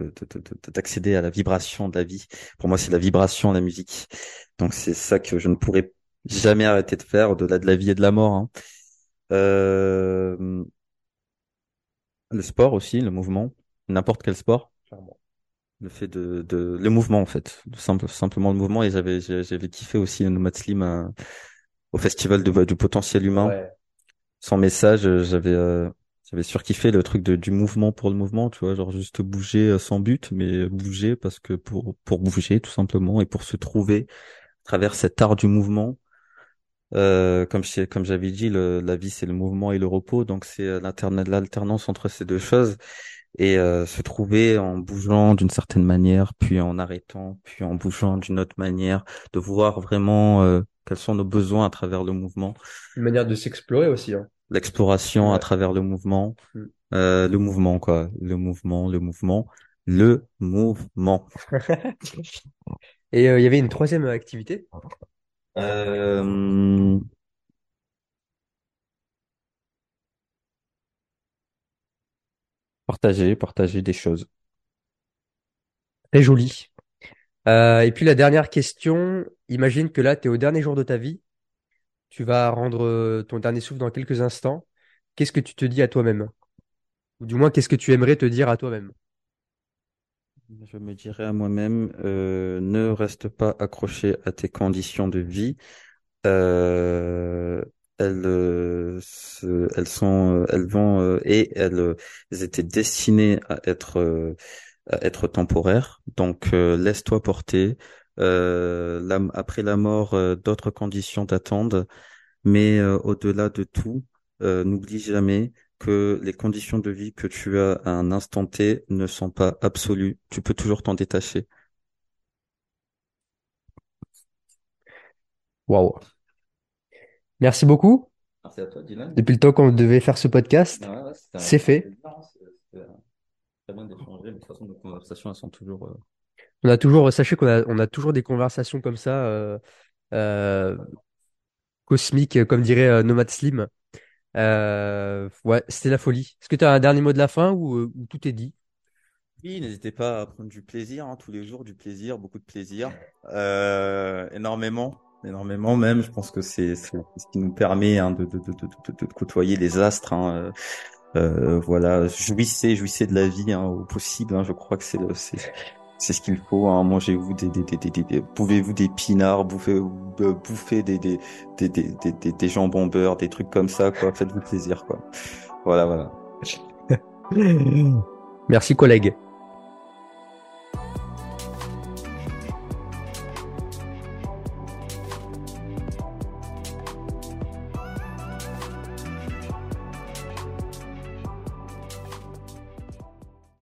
de- de- de- de- d'accéder à la vibration de la vie. Pour moi, c'est la vibration, la musique. Donc c'est ça que je ne pourrais jamais arrêter de faire au-delà de la vie et de la mort. hein. Euh, le sport aussi, le mouvement, n'importe quel sport. Clairement. Le fait de, de le mouvement en fait, simple, simplement le mouvement. Et j'avais j'avais kiffé aussi le Nomad Slim euh, au festival de, du potentiel humain. Ouais. Sans message, euh, j'avais euh, j'avais surkiffé le truc de, du mouvement pour le mouvement, tu vois, genre juste bouger euh, sans but, mais bouger parce que pour pour bouger tout simplement et pour se trouver à travers cet art du mouvement. Euh, comme je, comme j'avais dit, le, la vie c'est le mouvement et le repos, donc c'est euh, l'alternance entre ces deux choses et euh, se trouver en bougeant d'une certaine manière, puis en arrêtant, puis en bougeant d'une autre manière, de voir vraiment euh, quels sont nos besoins à travers le mouvement, Une manière de s'explorer aussi, hein. l'exploration à travers le mouvement, Mm. euh, le mouvement quoi, le mouvement, le mouvement, le mouvement. Et euh, il y avait une troisième activité. Euh, partager, partager des choses. Très jolie. Euh, et puis la dernière question, imagine que là, tu es au dernier jour de ta vie, tu vas rendre euh, ton dernier souffle dans quelques instants. Qu'est-ce que tu te dis à toi-même? Ou du moins, qu'est-ce que tu aimerais te dire à toi-même? Je me dirais à moi-même, euh, ne reste pas accroché à tes conditions de vie. Euh, elles, euh, elles sont, elles vont et elles, étaient destinées à être, à temporaires. Donc laisse-toi porter. Après la mort, d'autres conditions t'attendent. Mais au-delà de tout, n'oublie jamais que les conditions de vie que tu as à un instant T ne sont pas absolues. Tu peux toujours t'en détacher. Waouh. Merci beaucoup. Merci à toi, Dylan. Depuis le temps qu'on devait faire ce podcast, c'est fait. Très bien d'échanger, mais de toute façon, nos conversations, elles sont toujours. euh, On a toujours, sachez qu'on a, on a toujours des conversations comme ça, euh, euh, cosmiques, euh, comme dirait euh, Nomad Slim. Euh, ouais, c'était la folie. Est-ce que tu as un dernier mot de la fin ou, euh, ou tout est dit? Oui, n'hésitez pas à prendre du plaisir, hein, tous les jours, du plaisir, beaucoup de plaisir, euh, énormément, énormément même. Je pense que c'est ce qui nous permet hein, de, de, de, de, côtoyer les astres. Hein, euh, euh, voilà, jouissez, jouissez de la vie hein, au possible. Hein, je crois que c'est c'est ce qu'il faut. Hein. Mangez-vous des, des, des, des, des, bouvez-vous des pinards, bouffez, euh, bouffez des, des, des, des, des, des, des jambons beurre, des trucs comme ça, quoi. Faites-vous plaisir, quoi. Voilà, voilà. Merci collègue.